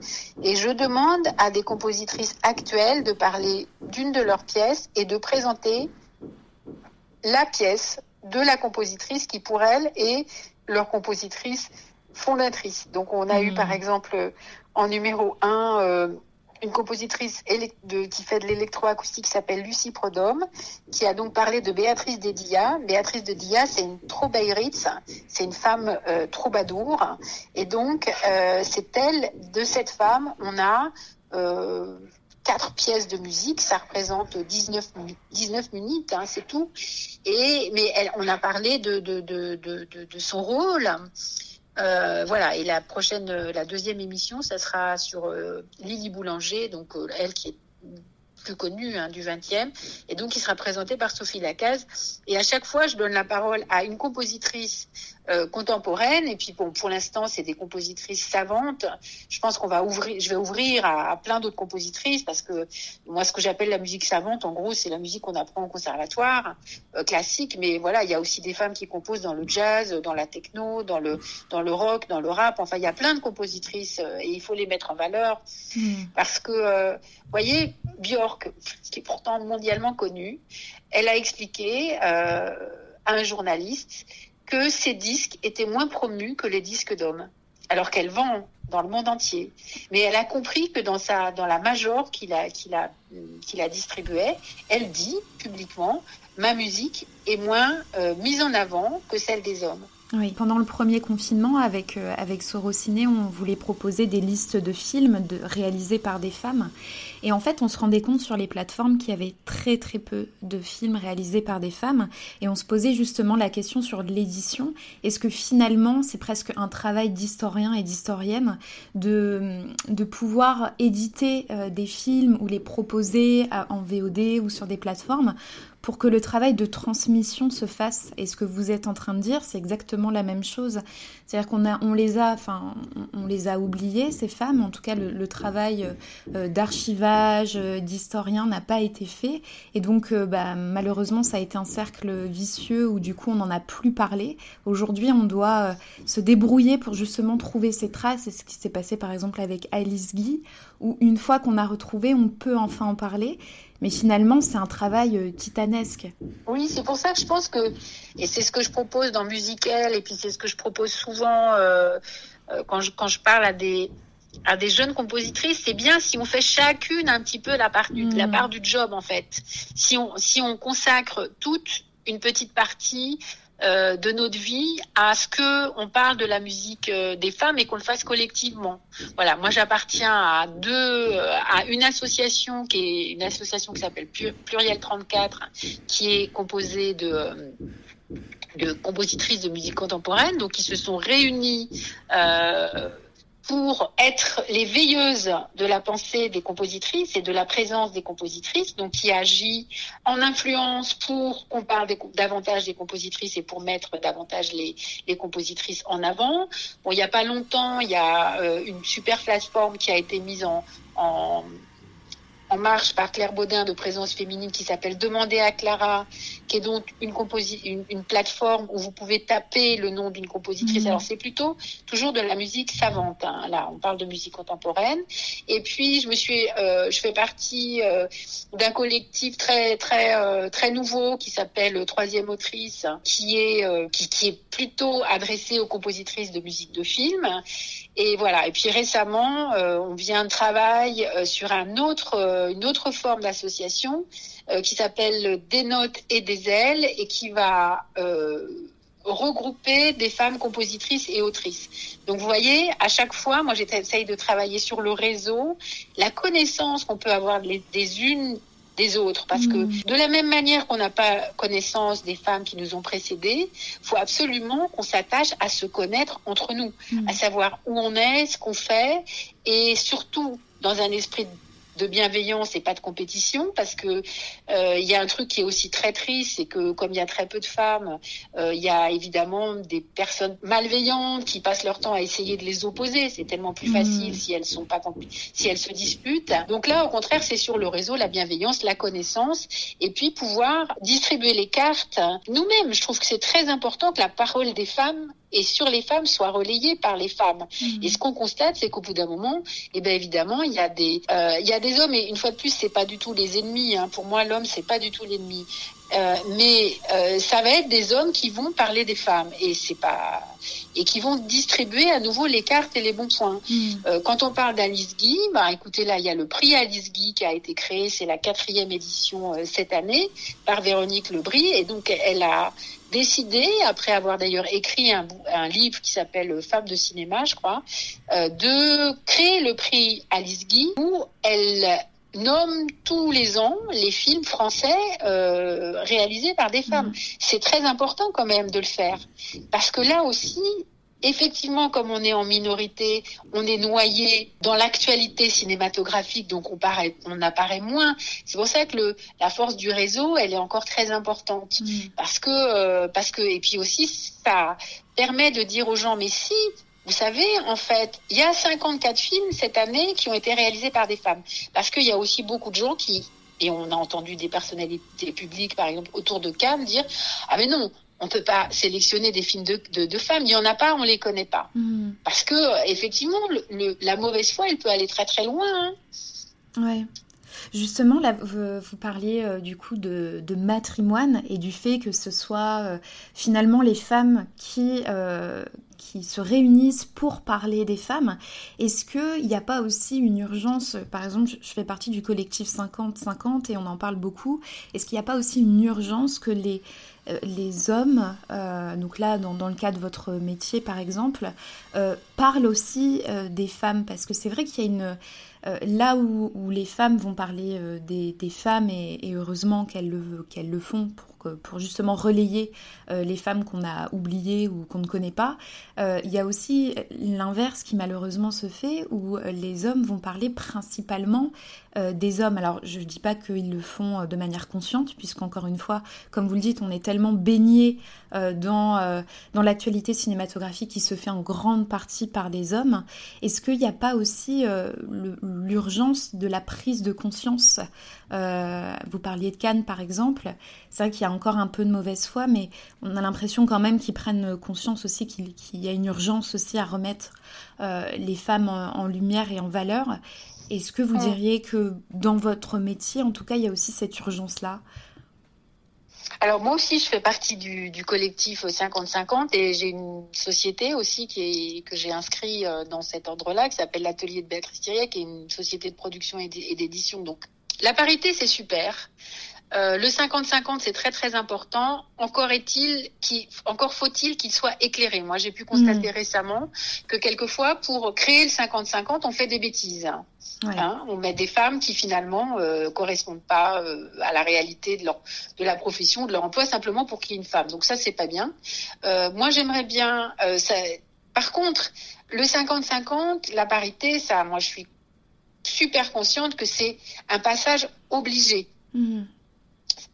Et je demande à des compositrices actuelles de parler d'une de leurs pièces et de présenter la pièce de la compositrice qui pour elle est leur compositrice fondatrice. Donc on a mmh. eu par exemple en numéro un euh, une compositrice de, qui fait de l'électroacoustique qui s'appelle Lucie Prodhomme, qui a donc parlé de Béatrice Dedia. Béatrice Dedia, c'est une troubeiritz, c'est une femme euh, troubadour. Et donc, euh, c'est elle, de cette femme, on a euh, quatre pièces de musique, ça représente 19, 19 minutes, hein, c'est tout. Et mais on a parlé de, son rôle. Euh, voilà, et la prochaine, la deuxième émission, ça sera sur euh, Lily Boulanger, donc euh, elle qui est plus connu hein, du 20e, et donc il sera présenté par Sophie Lacaze. Et à chaque fois, je donne la parole à une compositrice euh, contemporaine, et puis bon, pour l'instant, c'est des compositrices savantes. Je pense qu'on va ouvrir, je vais ouvrir à, à plein d'autres compositrices, parce que moi, ce que j'appelle la musique savante, en gros, c'est la musique qu'on apprend au conservatoire euh, classique, mais voilà, il y a aussi des femmes qui composent dans le jazz, dans la techno, dans le dans le rock, dans le rap. Enfin, il y a plein de compositrices, euh, et il faut les mettre en valeur, mmh. parce que, euh, voyez, Björk qui est pourtant mondialement connue, elle a expliqué euh, à un journaliste que ses disques étaient moins promus que les disques d'hommes, alors qu'elle vend dans le monde entier. Mais elle a compris que dans sa dans la major qu'il a qu'il a qu'il a distribuée, elle dit publiquement ma musique est moins euh, mise en avant que celle des hommes. Pendant le premier confinement, avec, euh, avec on voulait proposer des listes de films réalisés par des femmes. Et en fait, on se rendait compte sur les plateformes qu'il y avait très très peu de films réalisés par des femmes. Et on se posait justement la question sur l'édition. Est-ce que finalement, c'est presque un travail d'historien et d'historienne de, pouvoir éditer euh, des films ou les proposer à, en VOD ou sur des plateformes pour que le travail de transmission se fasse. Et ce que vous êtes en train de dire, c'est exactement la même chose. C'est-à-dire qu'on a, on les a, enfin, on, les a oubliées ces femmes. En tout cas, le, travail euh, d'archivage, euh, d'historien n'a pas été fait. Et donc, euh, bah, malheureusement, ça a été un cercle vicieux où du coup, on n'en a plus parlé. Aujourd'hui, on doit euh, se débrouiller pour justement trouver ces traces. C'est ce qui s'est passé, par exemple, avec Alice Guy, où une fois qu'on a retrouvé, on peut enfin en parler. Mais finalement, c'est un travail euh, titanesque. Oui, c'est pour ça que je pense que, et c'est ce que je propose dans Musical, et puis c'est ce que je propose souvent euh, euh, quand, je, quand je parle à des, à des jeunes compositrices, c'est bien si on fait chacune un petit peu la part du, mmh. la part du job, en fait. Si on, si on consacre toute une petite partie euh, de notre vie à ce que on parle de la musique euh, des femmes et qu'on le fasse collectivement. Voilà, moi j'appartiens à deux, euh, à une association qui est une association qui s'appelle Pluriel 34, qui est composée de de compositrices de musique contemporaine, donc qui se sont réunies euh, pour être les veilleuses de la pensée des compositrices et de la présence des compositrices, donc qui agit en influence pour qu'on parle davantage des compositrices et pour mettre davantage les, les compositrices en avant. Bon, il n'y a pas longtemps, il y a euh, une super plateforme qui a été mise en, en en marche par Claire Baudin de présence féminine qui s'appelle Demander à Clara, qui est donc une, une, une, plateforme où vous pouvez taper le nom d'une compositrice. Mmh. Alors c'est plutôt toujours de la musique savante. Hein. Là, on parle de musique contemporaine. Et puis je me suis, euh, je fais partie euh, d'un collectif très très euh, très nouveau qui s'appelle Troisième Autrice, qui est qui, qui est plutôt adressé aux compositrices de musique de film. Et voilà. Et puis récemment, euh, on vient de travailler euh, sur un autre, euh, une autre forme d'association qui s'appelle Des notes et des ailes et qui va regrouper des femmes compositrices et autrices. Donc vous voyez, à chaque fois, moi j'essaye de travailler sur le réseau, la connaissance qu'on peut avoir des unes des autres. Parce que mm. de la même manière qu'on n'a pas connaissance des femmes qui nous ont précédées, faut absolument qu'on s'attache à se connaître entre nous, mm. à savoir où on est, ce qu'on fait, et surtout dans un esprit de bienveillance et pas de compétition parce que euh, il y a un truc qui est aussi très triste c'est que comme il y a très peu de femmes euh, il y a évidemment des personnes malveillantes qui passent leur temps à essayer de les opposer. C'est tellement plus facile mmh. si elles sont pas si elles se disputent. Donc là au contraire c'est sur le réseau la bienveillance la connaissance et puis pouvoir distribuer les cartes nous-mêmes. Je trouve que c'est très important que la parole des femmes et sur les femmes soit relayée par les femmes. Mmh. Et ce qu'on constate, c'est qu'au bout d'un moment, eh bien évidemment, il y a des, euh, il y a des hommes. Et une fois de plus, c'est pas du tout les ennemis. Hein. Pour moi, l'homme, c'est pas du tout l'ennemi. Euh, mais euh, ça va être des hommes qui vont parler des femmes et c'est pas et qui vont distribuer à nouveau les cartes et les bons points. Mmh. Euh, quand on parle d'Alice Guy, bah écoutez là il y a le prix Alice Guy qui a été créé, c'est la quatrième édition cette année par Véronique Lebris et donc elle a décidé, après avoir d'ailleurs écrit un, un, livre qui s'appelle Femmes de cinéma, je crois, euh, de créer le prix Alice Guy où elle nomme tous les ans les films français euh, réalisés par des femmes. Mmh. C'est très important quand même de le faire parce que là aussi, effectivement, comme on est en minorité, on est noyé dans l'actualité cinématographique, donc on, paraît, on apparaît moins. C'est pour ça que le, la force du réseau, elle est encore très importante. Mmh. Parce que, euh, parce que, et puis aussi, ça permet de dire aux gens, mais si, vous savez, en fait, il y a 54 films cette année qui ont été réalisés par des femmes. Parce qu'il y a aussi beaucoup de gens qui, et on a entendu des personnalités publiques, par exemple, autour de Cannes, dire Ah, mais non, on peut pas sélectionner des films de, de, de femmes. Il y en a pas, on les connaît pas. Mmh. Parce que effectivement, le, le, la mauvaise foi, elle peut aller très très loin. Hein. Ouais. Justement, là, vous, vous parliez euh, du coup de, de, matrimoine et du fait que ce soit euh, finalement les femmes qui, euh, qui se réunissent pour parler des femmes. Est-ce qu'il n'y a pas aussi une urgence Par exemple, je fais partie du collectif 50-50 et on en parle beaucoup. Est-ce qu'il n'y a pas aussi une urgence que les euh, les hommes, euh, donc là dans, le cas de votre métier par exemple, euh, parlent aussi euh, des femmes parce que c'est vrai qu'il y a une euh, là où, les femmes vont parler des, femmes et, heureusement qu'elles le, le font pour pour justement relayer euh, les femmes qu'on a oubliées ou qu'on ne connaît pas. Euh, il y a aussi l'inverse qui malheureusement se fait où les hommes vont parler principalement euh, des hommes. Alors je ne dis pas qu'ils le font de manière consciente puisqu'encore une fois, comme vous le dites, on est tellement baigné dans, dans l'actualité cinématographique qui se fait en grande partie par des hommes. Est-ce qu'il n'y a pas aussi l'urgence de la prise de conscience Vous parliez de Cannes par exemple. C'est vrai qu'il y a encore un peu de mauvaise foi, mais on a l'impression quand même qu'ils prennent conscience aussi qu'il y a une urgence aussi à remettre euh, les femmes en, lumière et en valeur. Est-ce que vous diriez que dans votre métier, en tout cas, il y a aussi cette urgence-là? Alors moi aussi, je fais partie du, du collectif 50-50 et j'ai une société aussi qui est, que j'ai inscrit euh, dans cet ordre-là, qui s'appelle l'Atelier de Béatrice Thierry, qui est une société de production et d'édition. Donc la parité, c'est super. Euh, le 50-50, c'est très très important. Encore est-il, encore faut-il qu'il soit éclairé. Moi, j'ai pu constater mmh. récemment que quelquefois, pour créer le 50-50, on fait des bêtises. Ouais. Hein, on met des femmes qui finalement euh, correspondent pas euh, à la réalité de leur de la profession, de leur emploi, simplement pour qu'il y ait une femme. Donc ça, c'est pas bien. Euh, moi, j'aimerais bien. Ça... Par contre, le 50-50, la parité, ça, moi, je suis super consciente que c'est un passage obligé. Mmh.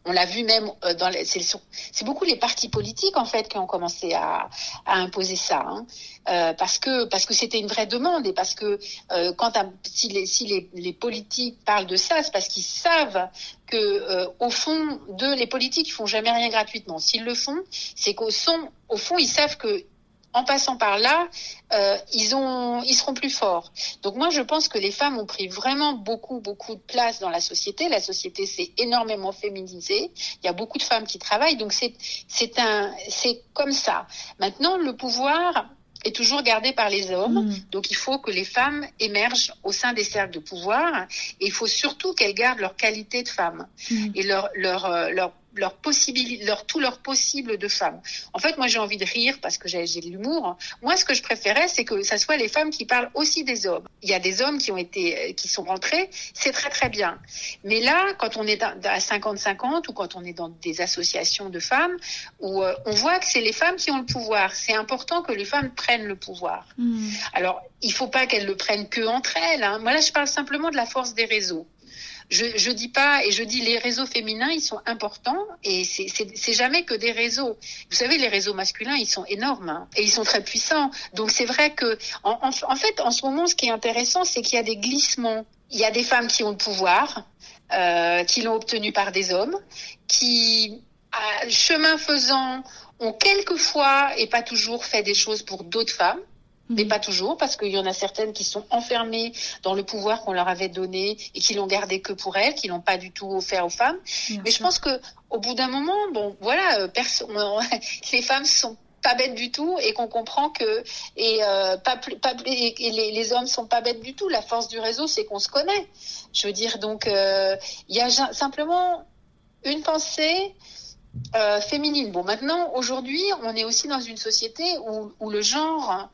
On l'a vu même euh, dans les, c'est beaucoup les partis politiques en fait qui ont commencé à, à imposer ça, hein. euh, parce que parce que c'était une vraie demande et parce que euh, quand si, les, si les, les, politiques parlent de ça, c'est parce qu'ils savent que euh, au fond de les politiques ils font jamais rien gratuitement. S'ils le font, c'est qu'au fond au fond ils savent que en passant par là, euh, ils, ont, ils seront plus forts. Donc moi, je pense que les femmes ont pris vraiment beaucoup, beaucoup de place dans la société. La société s'est énormément féminisée. Il y a beaucoup de femmes qui travaillent, donc c'est, c'est un, c'est comme ça. Maintenant, le pouvoir est toujours gardé par les hommes. Mmh. Donc il faut que les femmes émergent au sein des cercles de pouvoir. Et il faut surtout qu'elles gardent leur qualité de femme mmh. et leur, leur, euh, leur leur possibilité, leur tout leur possible de femmes. En fait, moi, j'ai envie de rire parce que j'ai de l'humour. Moi, ce que je préférais, c'est que ça soit les femmes qui parlent aussi des hommes. Il y a des hommes qui ont été, qui sont rentrés, c'est très très bien. Mais là, quand on est à 50-50 ou quand on est dans des associations de femmes, où euh, on voit que c'est les femmes qui ont le pouvoir. C'est important que les femmes prennent le pouvoir. Mmh. Alors, il faut pas qu'elles le prennent que entre elles. Hein. Moi, là, je parle simplement de la force des réseaux je, je dis pas et je dis les réseaux féminins ils sont importants et c'est jamais que des réseaux. Vous savez les réseaux masculins ils sont énormes hein, et ils sont très puissants. Donc c'est vrai que en, en, fait en ce moment ce qui est intéressant c'est qu'il y a des glissements. Il y a des femmes qui ont le pouvoir, euh, qui l'ont obtenu par des hommes, qui chemin faisant ont quelquefois et pas toujours fait des choses pour d'autres femmes mais pas toujours, parce qu'il y en a certaines qui sont enfermées dans le pouvoir qu'on leur avait donné et qui l'ont gardé que pour elles, qui l'ont pas du tout offert aux femmes. mais je pense que au bout d'un moment, bon, voilà, euh, les femmes sont pas bêtes du tout et qu'on comprend que et euh, pas, pas et les, les, hommes sont pas bêtes du tout. La force du réseau, c'est qu'on se connaît. Je veux dire, donc euh, il y a simplement une pensée. Euh, féminine. Bon, maintenant, aujourd'hui, on est aussi dans une société où, où le genre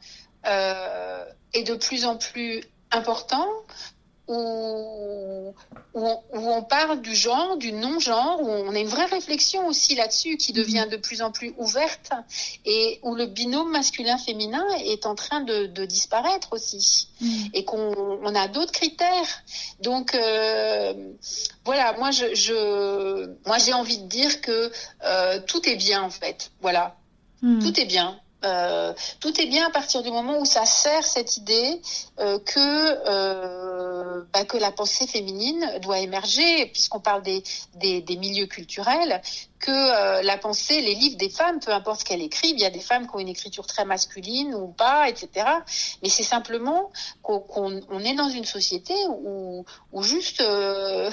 euh, est de plus en plus important, où, où, on, parle du genre, du non-genre, où on a une vraie réflexion aussi là-dessus qui devient de plus en plus ouverte et où le binôme masculin-féminin est en train de, de disparaître aussi et qu'on on a d'autres critères. Donc euh, voilà, moi je, je moi j'ai envie de dire que euh, tout est bien en fait. Voilà, mm. tout est bien. Euh, tout est bien à partir du moment où ça sert cette idée euh, que euh, bah, que la pensée féminine doit émerger, puisqu'on parle des, des, des, milieux culturels, que euh, la pensée, les livres des femmes, peu importe ce qu'elles écrivent, il y a des femmes qui ont une écriture très masculine ou pas, etc. Mais c'est simplement qu'on on est dans une société où, où juste euh,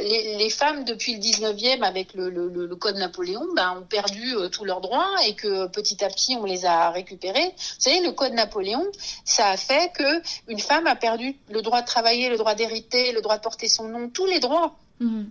les, les, femmes depuis le 19e avec le, le, le code Napoléon ben, ont perdu euh, tous leurs droits et que petit à petit on les a récupérés. Vous savez, le code Napoléon, ça a fait que une femme a perdu le droit de travailler, le droit d'hériter, le droit de porter son nom, tous les droits. Mmh.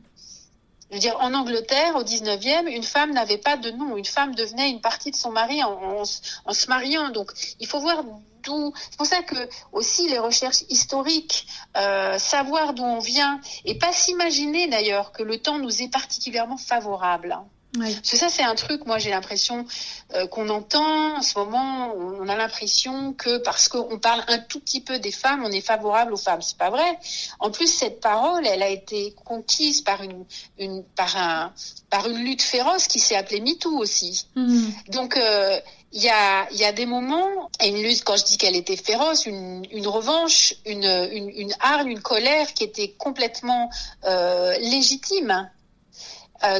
Je veux dire, en Angleterre, au 19e, une femme n'avait pas de nom. Une femme devenait une partie de son mari en, en, se mariant. Donc, il faut voir d'où. C'est pour ça que aussi les recherches historiques, euh, savoir d'où on vient, et pas s'imaginer d'ailleurs que le temps nous est particulièrement favorable. Hein. Parce que ça, c'est un truc, moi j'ai l'impression euh, qu'on entend en ce moment, on a l'impression que parce qu'on parle un tout petit peu des femmes, on est favorable aux femmes. C'est pas vrai. En plus, cette parole, elle a été conquise par une, une par un, par une lutte féroce qui s'est appelée MeToo aussi. Mmh. Donc, euh, il y, a, y a des moments, et une lutte, quand je dis qu'elle était féroce, une, une revanche, une, une, une hargne, une colère qui était complètement euh, légitime.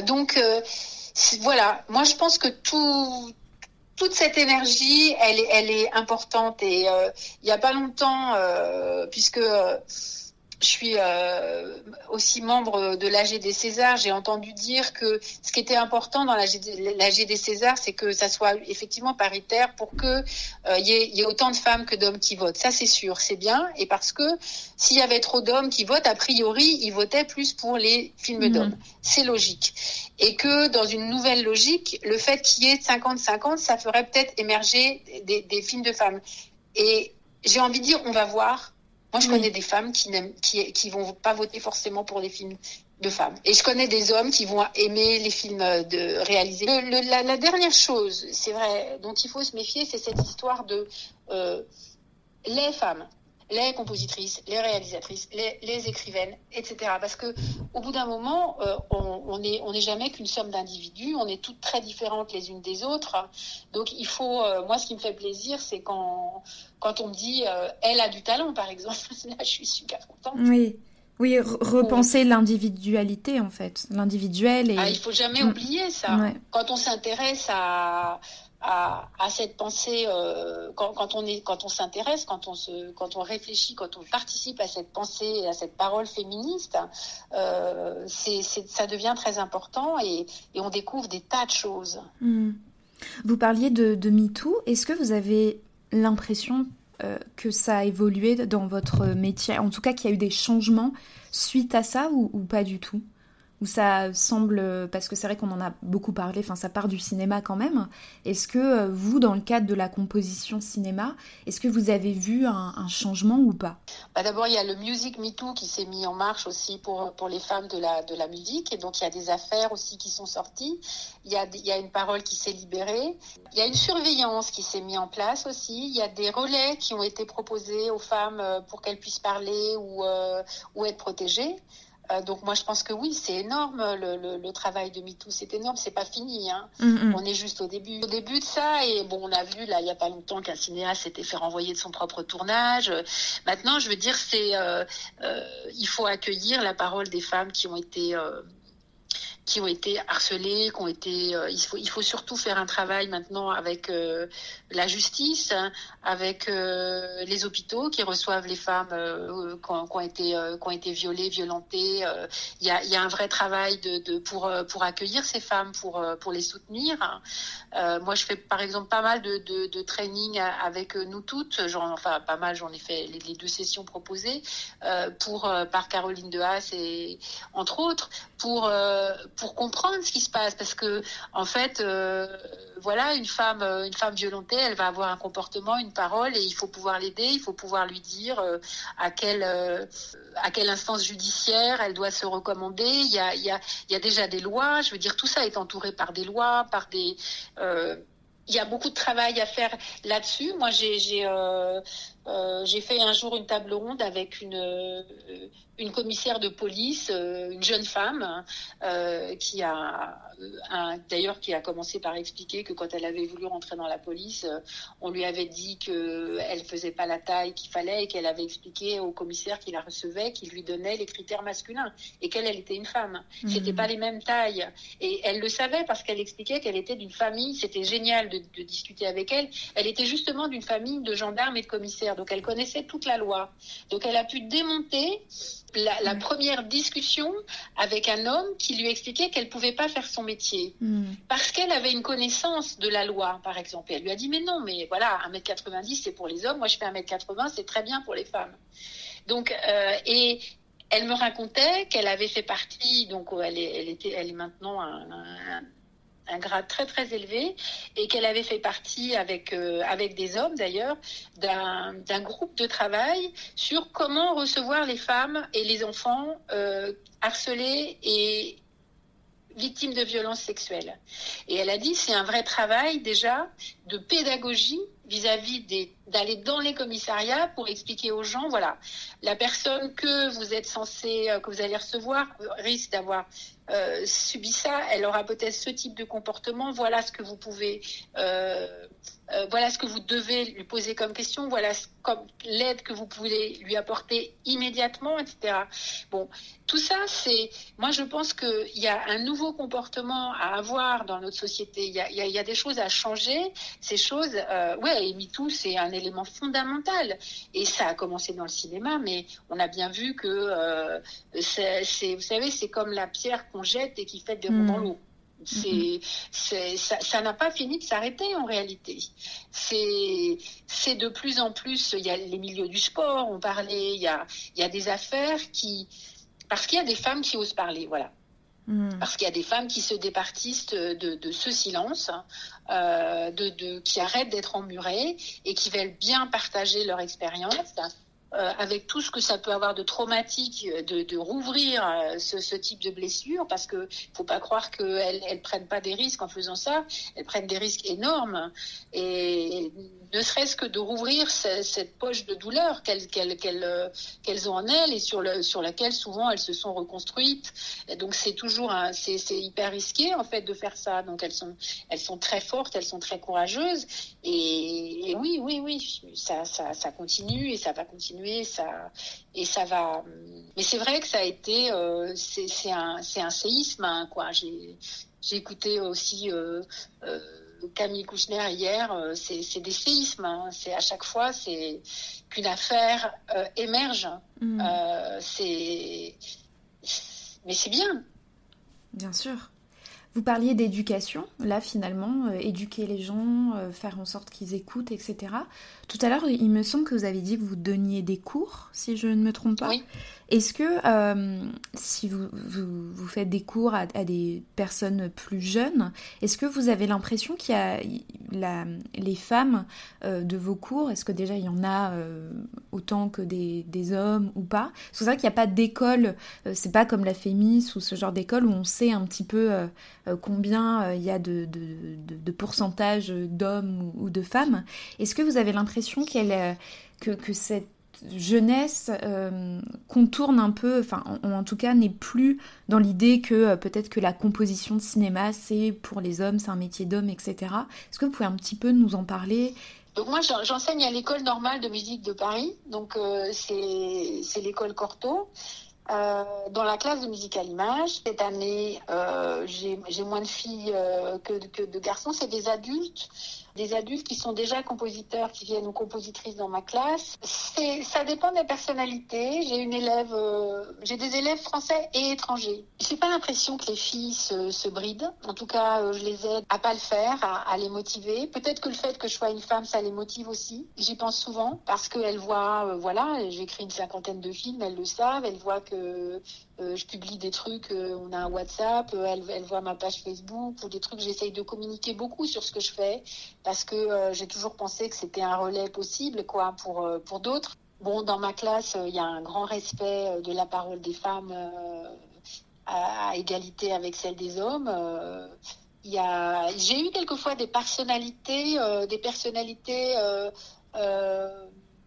Donc, voilà, moi je pense que tout, toute cette énergie, elle, elle est importante. Et euh, il n'y a pas longtemps, euh, puisque euh, je suis euh, aussi membre de l'AG des Césars. J'ai entendu dire que ce qui était important dans l'AG des Césars, c'est que ça soit effectivement paritaire pour que euh, y, ait, y, ait autant de femmes que d'hommes qui votent. Ça, c'est sûr, c'est bien. Et parce que s'il y avait trop d'hommes qui votent, a priori, ils votaient plus pour les films mmh. d'hommes. C'est logique. Et que dans une nouvelle logique, le fait qu'il y ait 50-50, ça ferait peut-être émerger des, des films de femmes. Et j'ai envie de dire, on va voir moi, je connais des femmes qui n'aiment, qui, qui vont pas voter forcément pour les films de femmes. Et je connais des hommes qui vont aimer les films de réaliser. Le, la, la, dernière chose, c'est vrai, dont il faut se méfier, c'est cette histoire de euh, les femmes les compositrices, les réalisatrices, les, les, écrivaines, etc. Parce que au bout d'un moment, euh, on n'est on est jamais qu'une somme d'individus, on est toutes très différentes les unes des autres. Donc il faut, euh, moi ce qui me fait plaisir, c'est quand, quand on me dit euh, elle a du talent, par exemple. Là, je suis super contente. Oui. Oui, repenser l'individualité en fait, l'individuel. Et... Ah, il faut jamais mm. oublier ça. Quand on s'intéresse à, à, cette pensée euh, quand, on est quand on s'intéresse quand on se quand on réfléchit quand on participe à cette pensée à cette parole féministe euh, c'est ça devient très important et, on découvre des tas de choses. Hmm. vous parliez de, MeToo. Est-ce que vous avez l'impression euh, que ça a évolué dans votre métier? En tout cas qu'il y a eu des changements suite à ça ou pas du tout? Où ça semble, parce que c'est vrai qu'on en a beaucoup parlé, enfin ça part du cinéma quand même. Est-ce que euh, vous, dans le cadre de la composition cinéma, est-ce que vous avez vu un, changement ou pas? Bah D'abord, il y a le Music Me Too qui s'est mis en marche aussi pour, pour les femmes de la, de la musique, et donc il y a des affaires aussi qui sont sorties. Il y a, il y a une parole qui s'est libérée. Il y a une surveillance qui s'est mise en place aussi. Il y a des relais qui ont été proposés aux femmes euh, pour qu'elles puissent parler ou, euh, ou être protégées. Euh, donc moi je pense que oui, c'est énorme le, travail de MeToo, c'est énorme, c'est pas fini. Hein. Mm-hmm. On est juste au début, au début de ça et bon on a vu là il y a pas longtemps qu'un cinéaste s'était fait renvoyer de son propre tournage. Maintenant je veux dire c'est il faut accueillir la parole des femmes qui ont été qui ont été harcelés, qui ont été. Euh, il faut surtout faire un travail maintenant avec euh, la justice, avec euh, les hôpitaux qui reçoivent les femmes qui ont, été qui ont été violées, violentées. Il y a un vrai travail pour pour accueillir ces femmes, pour pour les soutenir. moi, je fais par exemple pas mal de de, de training avec nous toutes. Enfin pas mal, j'en ai fait les, deux sessions proposées pour par Caroline de Haas et entre autres pour pour comprendre ce qui se passe parce que en fait euh, voilà une femme euh, une femme violentée elle va avoir un comportement une parole et il faut pouvoir l'aider il faut pouvoir lui dire euh, à quelle à quelle instance judiciaire elle doit se recommander il y a il y a il y a déjà des lois je veux dire tout ça est entouré par des lois par des il y a beaucoup de travail à faire là-dessus. Moi, j'ai j'ai fait un jour une table ronde avec une une commissaire de police, euh, une jeune femme, euh, qui a d'ailleurs qui a commencé par expliquer que quand elle avait voulu rentrer dans la police, euh, on lui avait dit qu'elle faisait pas la taille qu'il fallait et qu'elle avait expliqué au commissaire qui la recevait, qu'il lui donnait les critères masculins et qu'elle elle était une femme. Mmh. C'était pas les mêmes tailles et elle le savait parce qu'elle expliquait qu'elle était d'une famille. C'était génial de, de discuter avec elle. Elle était justement d'une famille de gendarmes et de commissaires, donc elle connaissait toute la loi. Donc elle a pu démonter la, mm. première discussion avec un homme qui lui expliquait qu'elle pouvait pas faire son métier mm. parce qu'elle avait une connaissance de la loi, par exemple. Et elle lui a dit mais non, mais voilà, 1m90 c'est pour les hommes, moi je fais 1m80, c'est très bien pour les femmes. Donc euh, et elle me racontait qu'elle avait fait partie, donc elle est, elle était, elle est maintenant un un grade très très élevé et qu'elle avait fait partie avec euh, avec des hommes d'ailleurs d'un groupe de travail sur comment recevoir les femmes et les enfants euh, harcelés et victimes de violences sexuelles. Et elle a dit c'est un vrai travail déjà de pédagogie vis-à-vis d'aller dans les commissariats pour expliquer aux gens voilà la personne que vous êtes censé euh, que vous allez recevoir risque d'avoir euh, subi ça, elle aura peut-être ce type de comportement. Voilà ce que vous pouvez, euh, euh, voilà ce que vous devez lui poser comme question. Voilà comme l'aide que vous pouvez lui apporter immédiatement, etc. Bon, tout ça, c'est, moi, je pense qu'il y a un nouveau comportement à avoir dans notre société. Il y a, il y a, des choses à changer. Ces choses, ouais, et MeToo, c'est un élément fondamental. Et ça a commencé dans le cinéma, mais on a bien vu que c'est, vous savez, c'est comme la pierre qu'on jette et qui fait des ronds dans hmm. l'eau. C'est, c'est, ça n'a pas fini de s'arrêter en réalité. C'est, c'est de plus en plus. Il y a les milieux du sport, on parlait. Il y a, il y a des affaires qui, parce qu'il y a des femmes qui osent parler, voilà. Hmm. Parce qu'il y a des femmes qui se départissent de, de ce silence, euh, de, de, qui arrêtent d'être emmurées et qui veulent bien partager leur expérience. Euh, avec tout ce que ça peut avoir de traumatique, euh, de, de rouvrir euh, ce, type de blessure, parce que faut pas croire qu'elles elles prennent pas des risques en faisant ça, elles prennent des risques énormes, et ne serait-ce que de rouvrir cette, poche de douleur qu'elles qu'elles ont en elles et sur le sur laquelle souvent elles se sont reconstruites. Donc c'est toujours c'est hyper risqué en fait de faire ça. Donc elles sont elles sont très fortes, elles sont très courageuses, et, oui oui oui ça ça continue et ça va continuer ça et ça va. Mais c'est vrai que ça a été, euh, c'est un, un séisme, hein, quoi. J'ai, écouté aussi euh, euh, Camille Kouchner hier. c'est, des séismes. Hein. C'est à chaque fois, c'est qu'une affaire émerge. Mm. c'est, mais c'est bien. Bien sûr. Vous parliez d'éducation, là finalement, euh, éduquer les gens, euh, faire en sorte qu'ils écoutent, etc. Tout à l'heure, il me semble que vous avez dit que vous donniez des cours, si je ne me trompe pas. Oui. Est-ce que euh, si vous, vous, faites des cours à, des personnes plus jeunes, est-ce que vous avez l'impression qu'il y a la, les femmes de vos cours, est-ce que déjà il y en a autant que des, des, hommes ou pas? C'est vrai qu'il n'y a pas d'école, c'est pas comme la Fémis ou ce genre d'école où on sait un petit peu combien euh, il y a de, de, pourcentage d'hommes ou, de femmes. Est-ce que vous avez l'impression qu'elle, que, que cette jeunesse euh, contourne un peu, enfin en, tout cas n'est plus dans l'idée que peut-être que la composition de cinéma c'est pour les hommes, c'est un métier d'homme, etc. Est-ce que vous pouvez un petit peu nous en parler? Donc moi j'enseigne à l'école normale de musique de Paris, donc c'est l'école Cortot. Euh, dans la classe de musique à l'image, cette année, euh, j'ai moins de filles euh, que, que, de garçons. C'est des adultes des adultes qui sont déjà compositeurs, qui viennent ou compositrices dans ma classe. C'est, ça dépend des personnalités. J'ai une élève, euh, j'ai des élèves français et étrangers. J'ai pas l'impression que les filles se, se brident. En tout cas, euh, je les aide à pas le faire, à, à les motiver. Peut-être que le fait que je sois une femme, ça les motive aussi. J'y pense souvent parce qu'elles voient, euh, voilà, j'écris une cinquantaine de films, elles le savent, elles voient que euh, je publie des trucs, euh, on a un WhatsApp, euh, elle, elle, voit ma page Facebook ou des trucs. J'essaye de communiquer beaucoup sur ce que je fais parce que j'ai toujours pensé que c'était un relais possible, quoi, pour pour d'autres. Bon, dans ma classe, il y a un grand respect de la parole des femmes à, égalité avec celle des hommes. Y a, j'ai eu quelquefois des personnalités, des personnalités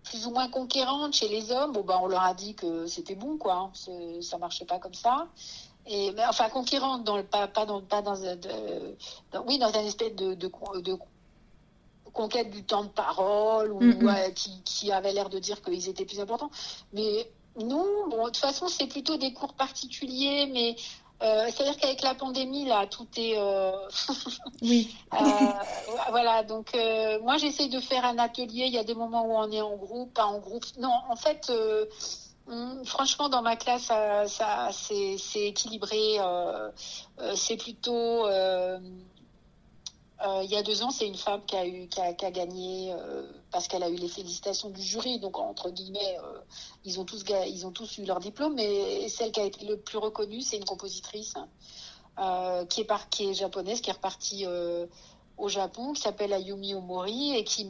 plus ou moins conquérantes chez les hommes, bon ben on leur a dit que c'était bon quoi, hein, ça marchait pas comme ça. Et mais, enfin conquérantes dans le pas pas dans pas dans, de, oui dans un espèce de, de, de conquête du temps de parole ou mm-hmm. qui, qui avait l'air de dire qu'ils étaient plus importants. Mais non, bon, de toute façon, c'est plutôt des cours particuliers, mais euh, c'est-à-dire qu'avec la pandémie, là, tout est. Euh... oui. euh, voilà, donc moi, j'essaye de faire un atelier. Il y a des moments où on est en groupe, pas en groupe. Non, en fait, hum, franchement, dans ma classe, ça, ça c'est équilibré. c'est plutôt euh, il y a deux ans, c'est une femme qui a, gagné euh, parce qu'elle a eu les félicitations du jury. Donc, entre guillemets, euh, ils, ont tous, eu leur diplôme. Mais celle qui a été le plus reconnue, c'est une compositrice qui, est japonaise, qui est repartie au Japon, qui s'appelle Ayumi Omori et qui,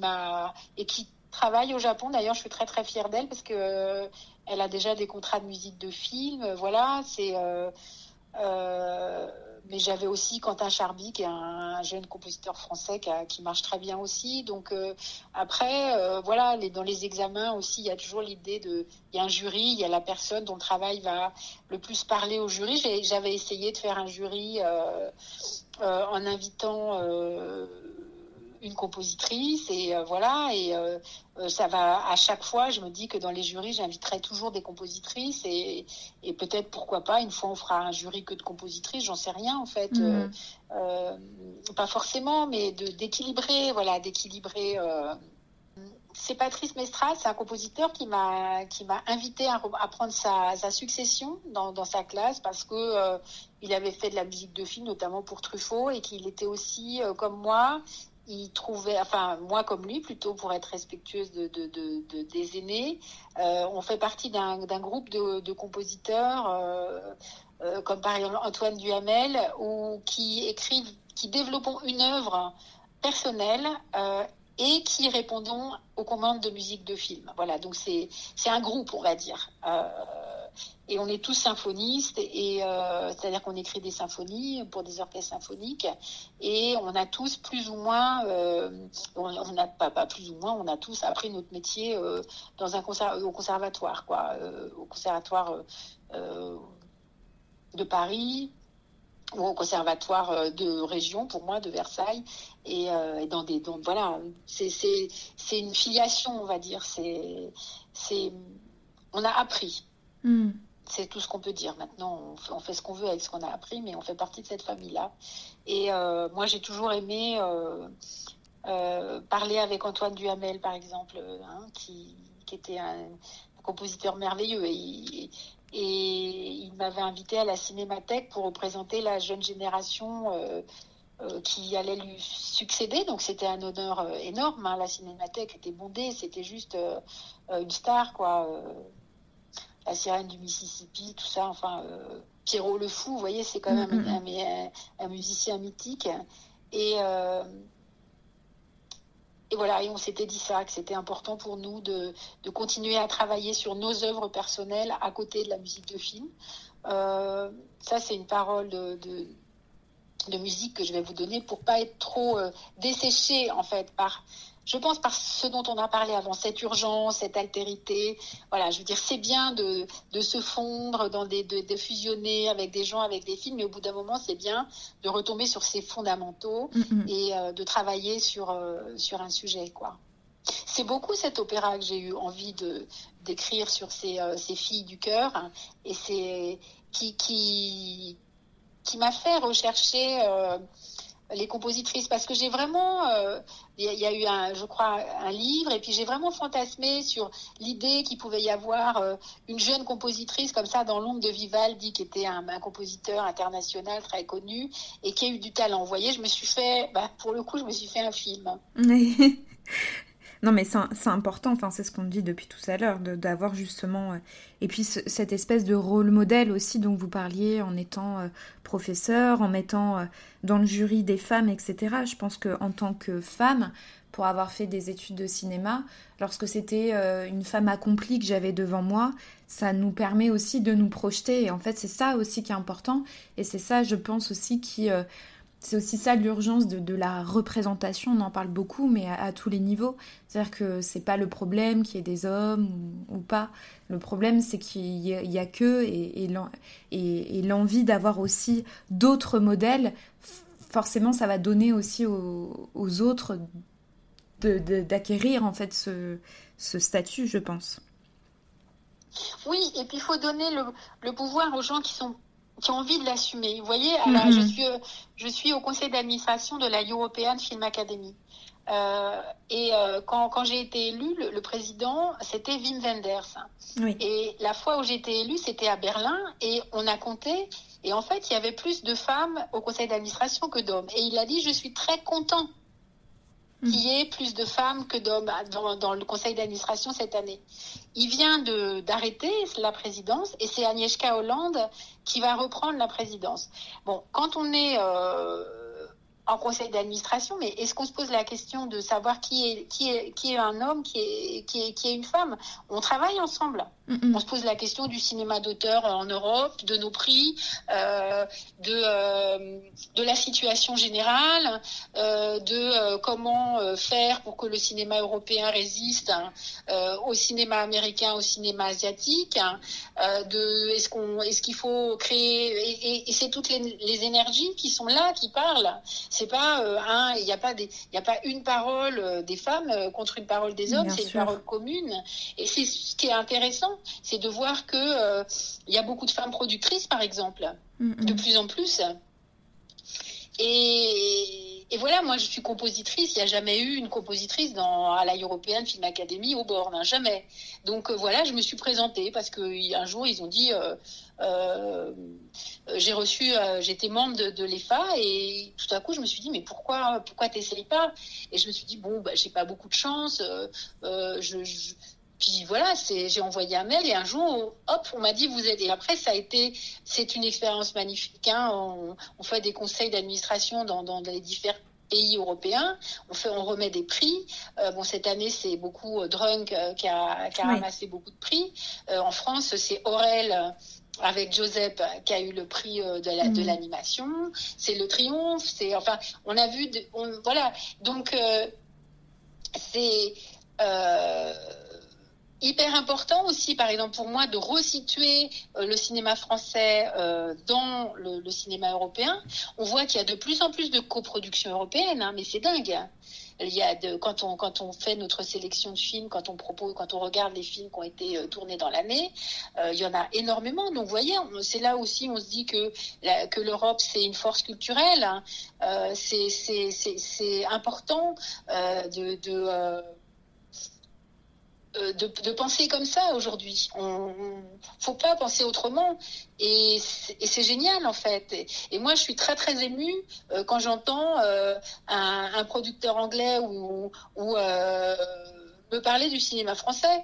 et qui travaille au Japon. D'ailleurs, je suis très, très fière d'elle parce que elle a déjà des contrats de musique de film. Voilà, c'est mais j'avais aussi Quentin Charby, qui est un, jeune compositeur français qui, qui, marche très bien aussi. Donc euh, après, euh, voilà, les, dans les examens aussi, il y a toujours l'idée de, il y a un jury, il y a la personne dont le travail va le plus parler au jury. J'avais essayé de faire un jury euh, en invitant une compositrice et euh, voilà et euh, euh, ça va à chaque fois je me dis que dans les jurys j'inviterai toujours des compositrices et, et peut-être pourquoi pas une fois on fera un jury que de compositrices j'en sais rien en fait mhm. pas forcément mais d'équilibrer voilà d'équilibrer c'est Patrice Mestral, c'est un compositeur qui m'a qui m'a invité à, à prendre sa, sa succession dans, dans, sa classe parce que il avait fait de la musique de film notamment pour Truffaut et qu'il était aussi comme moi il trouvait, enfin moi comme lui plutôt pour être respectueuse de, de, de, des aînés, euh, on fait partie d'un groupe de, compositeurs euh, euh, comme par exemple Antoine Duhamel ou qui écrivent, qui développons une œuvre personnelle et qui répondons aux commandes de musique de film. Voilà, donc c'est un groupe on va dire et on est tous symphonistes et euh, c'est-à-dire qu'on écrit des symphonies pour des orchestres symphoniques. Et on a tous plus ou moins euh, on n'a pas, plus ou moins on a tous appris notre métier euh, dans un au conservatoire quoi. Au conservatoire de Paris ou au conservatoire de région pour moi de Versailles. Et, dans des donc voilà c'est une filiation on va dire. C'est on a appris Hmm. C'est tout ce qu'on peut dire. Maintenant, on fait, ce qu'on veut avec ce qu'on a appris, mais on fait partie de cette famille-là. Et euh, moi, j'ai toujours aimé euh, euh, parler avec Antoine Duhamel, par exemple, hein, qui, était un, compositeur merveilleux. Et, il m'avait invité à la Cinémathèque pour représenter la jeune génération qui allait lui succéder. Donc c'était un honneur énorme. Hein. La Cinémathèque était bondée, c'était juste une star, quoi. La sirène du Mississippi, tout ça. Enfin, Pierrot le Fou, vous voyez, c'est quand même un, un, musicien mythique. Et et voilà, et on s'était dit ça, que c'était important pour nous de, continuer à travailler sur nos œuvres personnelles à côté de la musique de film. Euh, ça, c'est une parole de, de, musique que je vais vous donner pour pas être trop euh, desséché en fait par je pense par ce dont on a parlé avant, cette urgence, cette altérité. Voilà, je veux dire, c'est bien de, de se fondre, dans des, de, de, fusionner avec des gens, avec des films, mais au bout d'un moment, c'est bien de retomber sur ses fondamentaux et euh, de travailler sur, euh, sur un sujet, quoi. C'est beaucoup cet opéra que j'ai eu envie de d'écrire sur ces, euh, ces filles du cœur et c'est qui qui qui m'a fait rechercher les compositrices parce que j'ai vraiment il y, a eu un je crois un livre et puis j'ai vraiment fantasmé sur l'idée qu'il pouvait y avoir euh, une jeune compositrice comme ça dans l'ombre de Vivaldi qui était un, compositeur international très connu et qui a eu du talent vous voyez je me suis fait bah, pour le coup je me suis fait un film Non, mais c'est important, enfin, c'est ce qu'on dit depuis tout à l'heure, d'avoir justement. Euh, et puis cette espèce de rôle modèle aussi dont vous parliez en étant euh, professeur, en mettant euh, dans le jury des femmes, etc. Je pense qu'en tant que femme, pour avoir fait des études de cinéma, lorsque c'était une femme accomplie que j'avais devant moi, ça nous permet aussi de nous projeter. Et en fait, c'est ça aussi qui est important. Et c'est ça, je pense aussi, qui c'est aussi ça l'urgence de, la représentation, on en parle beaucoup, mais à, tous les niveaux. C'est-à-dire que c'est pas le problème qu'il y ait des hommes ou, pas. Le problème, c'est qu'il y, a que et, et, l'envie d'avoir aussi d'autres modèles. Forcément, ça va donner aussi aux, autres d'acquérir en fait ce, statut, je pense. Oui, et puis il faut donner le, le pouvoir aux gens qui sont qui ont envie de l'assumer. Vous voyez, alors, je, suis, je suis au conseil d'administration de la European Film Academy. Euh, et euh, quand, quand j'ai été élue, le, président, c'était Wim Wenders. Et la fois où j'ai été élue, c'était à Berlin, et on a compté, et en fait, il y avait plus de femmes au conseil d'administration que d'hommes. Et il a dit, je suis très content Mm. qu'il y ait plus de femmes que d'hommes dans, dans, le conseil d'administration cette année. Il vient d'arrêter la présidence et c'est Agnieszka Hollande qui va reprendre la présidence. Bon, quand on est euh, en conseil d'administration, mais est-ce qu'on se pose la question de savoir qui est, qui est, qui est un homme, qui est, qui est, qui est une femme? On travaille ensemble. On se pose la question du cinéma d'auteur en Europe, de nos prix, euh, de, euh, de la situation générale, euh, de comment faire pour que le cinéma européen résiste hein, au cinéma américain, au cinéma asiatique, hein, de est-ce qu'on est-ce qu'il faut créer et, et, c'est toutes les, les, énergies qui sont là qui parlent. C'est pas un, il n'y a pas des, il a pas une parole des femmes contre une parole des hommes, c'est une parole commune et c'est ce qui est intéressant c'est de voir que euh, il y a beaucoup de femmes productrices, par exemple, de plus en plus. Et, voilà, moi je suis compositrice. Il n'y a jamais eu une compositrice dans à la European Film Academy au bord, hein, jamais. Donc euh, voilà, je me suis présentée parce qu'un jour ils ont dit. Euh, j'ai reçu, j'étais membre de, l'EFA et tout à coup je me suis dit mais pourquoi pourquoi t'essayes pas Et je me suis dit bon bah, j'ai pas beaucoup de chance, je puis voilà, c'est, j'ai envoyé un mail et un jour, hop, on m'a dit vous êtes. Et après, ça a été, c'est une expérience magnifique. Hein. On, on, fait des conseils d'administration dans, dans les différents pays européens. On fait, on remet des prix. Euh, bon, cette année, c'est beaucoup euh, Drunk euh, qui, a, qui a ramassé beaucoup de prix. Euh, en France, c'est Aurel avec Joseph qui a eu le prix de, la, de mm. l'animation. C'est le triomphe. C'est enfin, on a vu, de, on, voilà. Donc, c'est hyper important aussi, par exemple pour moi, de resituer euh, le cinéma français euh, dans le, cinéma européen. On voit qu'il y a de plus en plus de coproductions européennes, hein, mais c'est dingue. Il y a de, quand on quand on fait notre sélection de films, quand on propose, quand on regarde les films qui ont été euh, tournés dans l'année, il y en a énormément. Donc, vous voyez, c'est là aussi on se dit que que l'Europe c'est une force culturelle. Hein. c'est c'est c'est important de, de euh, de, penser comme ça aujourd'hui. On, faut pas penser autrement. Et c'est génial en fait. Et, moi, je suis très très émue euh, quand j'entends euh, un, producteur anglais ou, ou me parler du cinéma français.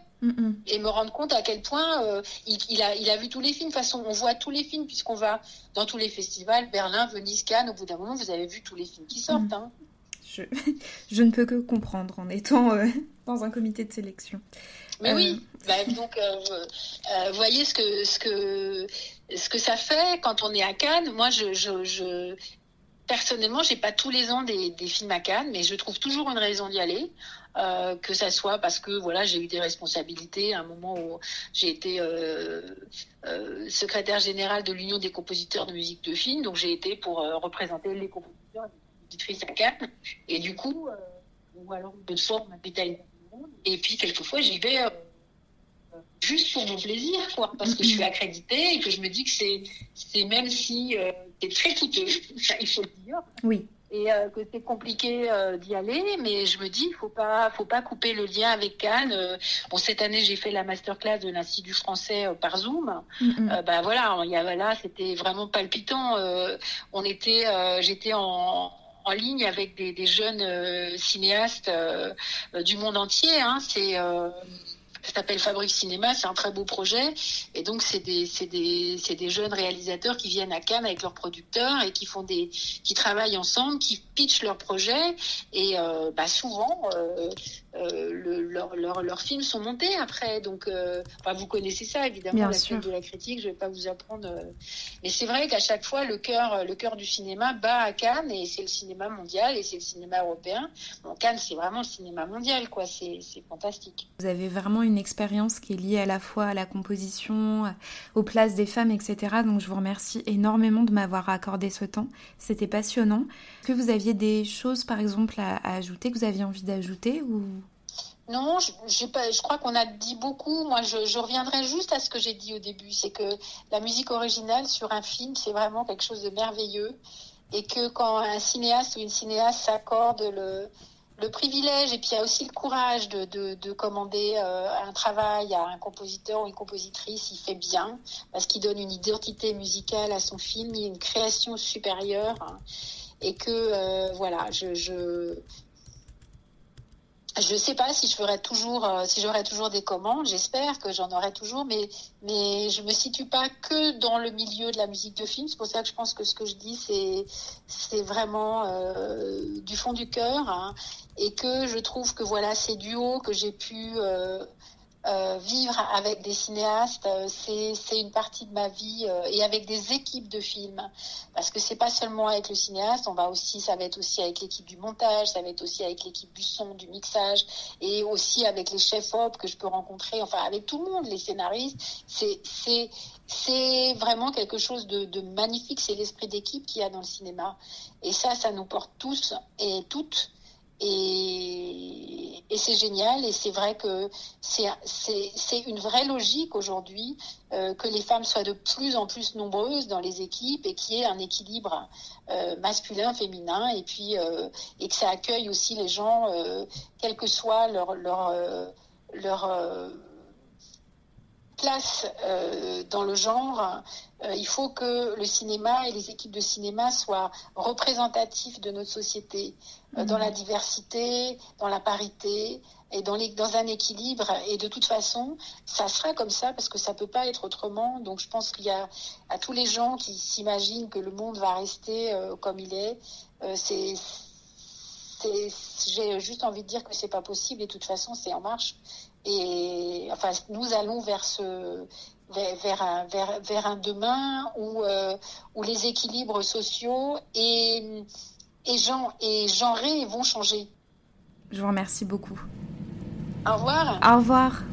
Et me rendre compte à quel point il, a, il a vu tous les films. De toute façon, on voit tous les films puisqu'on va dans tous les festivals, Berlin, Venise, Cannes. Au bout d'un moment, vous avez vu tous les films qui sortent. Mm. Hein. Je, je, ne peux que comprendre en étant dans un comité de sélection. Mais oui, euh, bah, donc euh, euh, vous voyez ce que ce que ce que ça fait quand on est à Cannes. Moi, je, je, je personnellement, j'ai pas tous les ans des, des, films à Cannes, mais je trouve toujours une raison d'y aller. Euh, que ça soit parce que voilà j'ai eu des responsabilités à un moment où j'ai été euh, euh, secrétaire général de l'union des compositeurs de musique de film donc j'ai été pour représenter les compositeurs à Cannes et du coup ou alors de fois on m'invite à une et puis, quelquefois, j'y vais euh, juste pour mon plaisir, quoi, parce que je suis accréditée et que je me dis que c'est, c'est même si euh, c'est très coûteux, il faut le dire. Oui. Et euh, que c'est compliqué d'y aller, mais je me dis, il faut pas, faut pas couper le lien avec Cannes. bon, cette année, j'ai fait la masterclass de l'Institut français par Zoom. ben voilà, il y a, là, c'était vraiment palpitant. on était, j'étais en en ligne avec des, jeunes euh, cinéastes euh, du monde entier. Hein. C'est euh, ça s'appelle Fabrique Cinéma, c'est un très beau projet. Et donc, c'est des, des, des jeunes réalisateurs qui viennent à Cannes avec leurs producteurs et qui font des, qui travaillent ensemble, qui pitchent leurs projets. Et euh, bah, souvent, euh, euh, le, leurs leur, leur films sont montés après. Donc, euh, enfin, vous connaissez ça évidemment, Bien la sûr. de la critique. Je vais pas vous apprendre. Euh. Mais c'est vrai qu'à chaque fois, le cœur, le cœur du cinéma bat à Cannes et c'est le cinéma mondial et c'est le cinéma européen. Bon, Cannes, c'est vraiment le cinéma mondial, quoi. C'est, c'est fantastique. Vous avez vraiment une expérience qui est liée à la fois à la composition, aux places des femmes, etc. Donc, je vous remercie énormément de m'avoir accordé ce temps. C'était passionnant. Est-ce que vous aviez des choses, par exemple, à, à ajouter que vous aviez envie d'ajouter ou non, je, crois qu'on a dit beaucoup. Moi, je, reviendrai juste à ce que j'ai dit au début, c'est que la musique originale sur un film, c'est vraiment quelque chose de merveilleux, et que quand un cinéaste ou une cinéaste s'accorde le, privilège et puis il y a aussi le courage de, de, de commander euh, un travail à un compositeur ou une compositrice, il fait bien parce qu'il donne une identité musicale à son film, il y a une création supérieure. Et que euh, voilà, je je ne sais pas si je ferai toujours, euh, si j'aurai toujours des commandes. J'espère que j'en aurai toujours, mais mais je me situe pas que dans le milieu de la musique de film. C'est pour ça que je pense que ce que je dis c'est c'est vraiment euh, du fond du cœur hein, et que je trouve que voilà ces duos que j'ai pu euh, euh, vivre avec des cinéastes, euh, c'est une partie de ma vie euh, et avec des équipes de films, parce que c'est pas seulement avec le cinéaste, on va aussi, ça va être aussi avec l'équipe du montage, ça va être aussi avec l'équipe du son, du mixage, et aussi avec les chefs op que je peux rencontrer, enfin avec tout le monde, les scénaristes. C'est vraiment quelque chose de magnifique, c'est l'esprit d'équipe qu'il y a dans le cinéma, et ça, ça nous porte tous et toutes et, c'est génial. Et c'est vrai que c'est une vraie logique aujourd'hui euh, que les femmes soient de plus en plus nombreuses dans les équipes et qu'il y ait un équilibre euh, masculin-féminin et puis euh, et que ça accueille aussi les gens, euh, quel que soit leur leur leur place dans le genre, euh, il faut que le cinéma et les équipes de cinéma soient représentatifs de notre société, euh, dans mhm. la diversité, dans la parité et dans, les, dans un équilibre. Et de toute façon, ça sera comme ça parce que ça peut pas être autrement. Donc je pense qu'il y a à tous les gens qui s'imaginent que le monde va rester comme il est, c'est j'ai juste envie de dire que c'est pas possible et de toute façon c'est en marche et enfin, nous allons vers ce vers, un, vers, vers un demain où, euh, où les équilibres sociaux et, et, genre, et genrés vont changer. Je vous remercie beaucoup. Au revoir. Au revoir.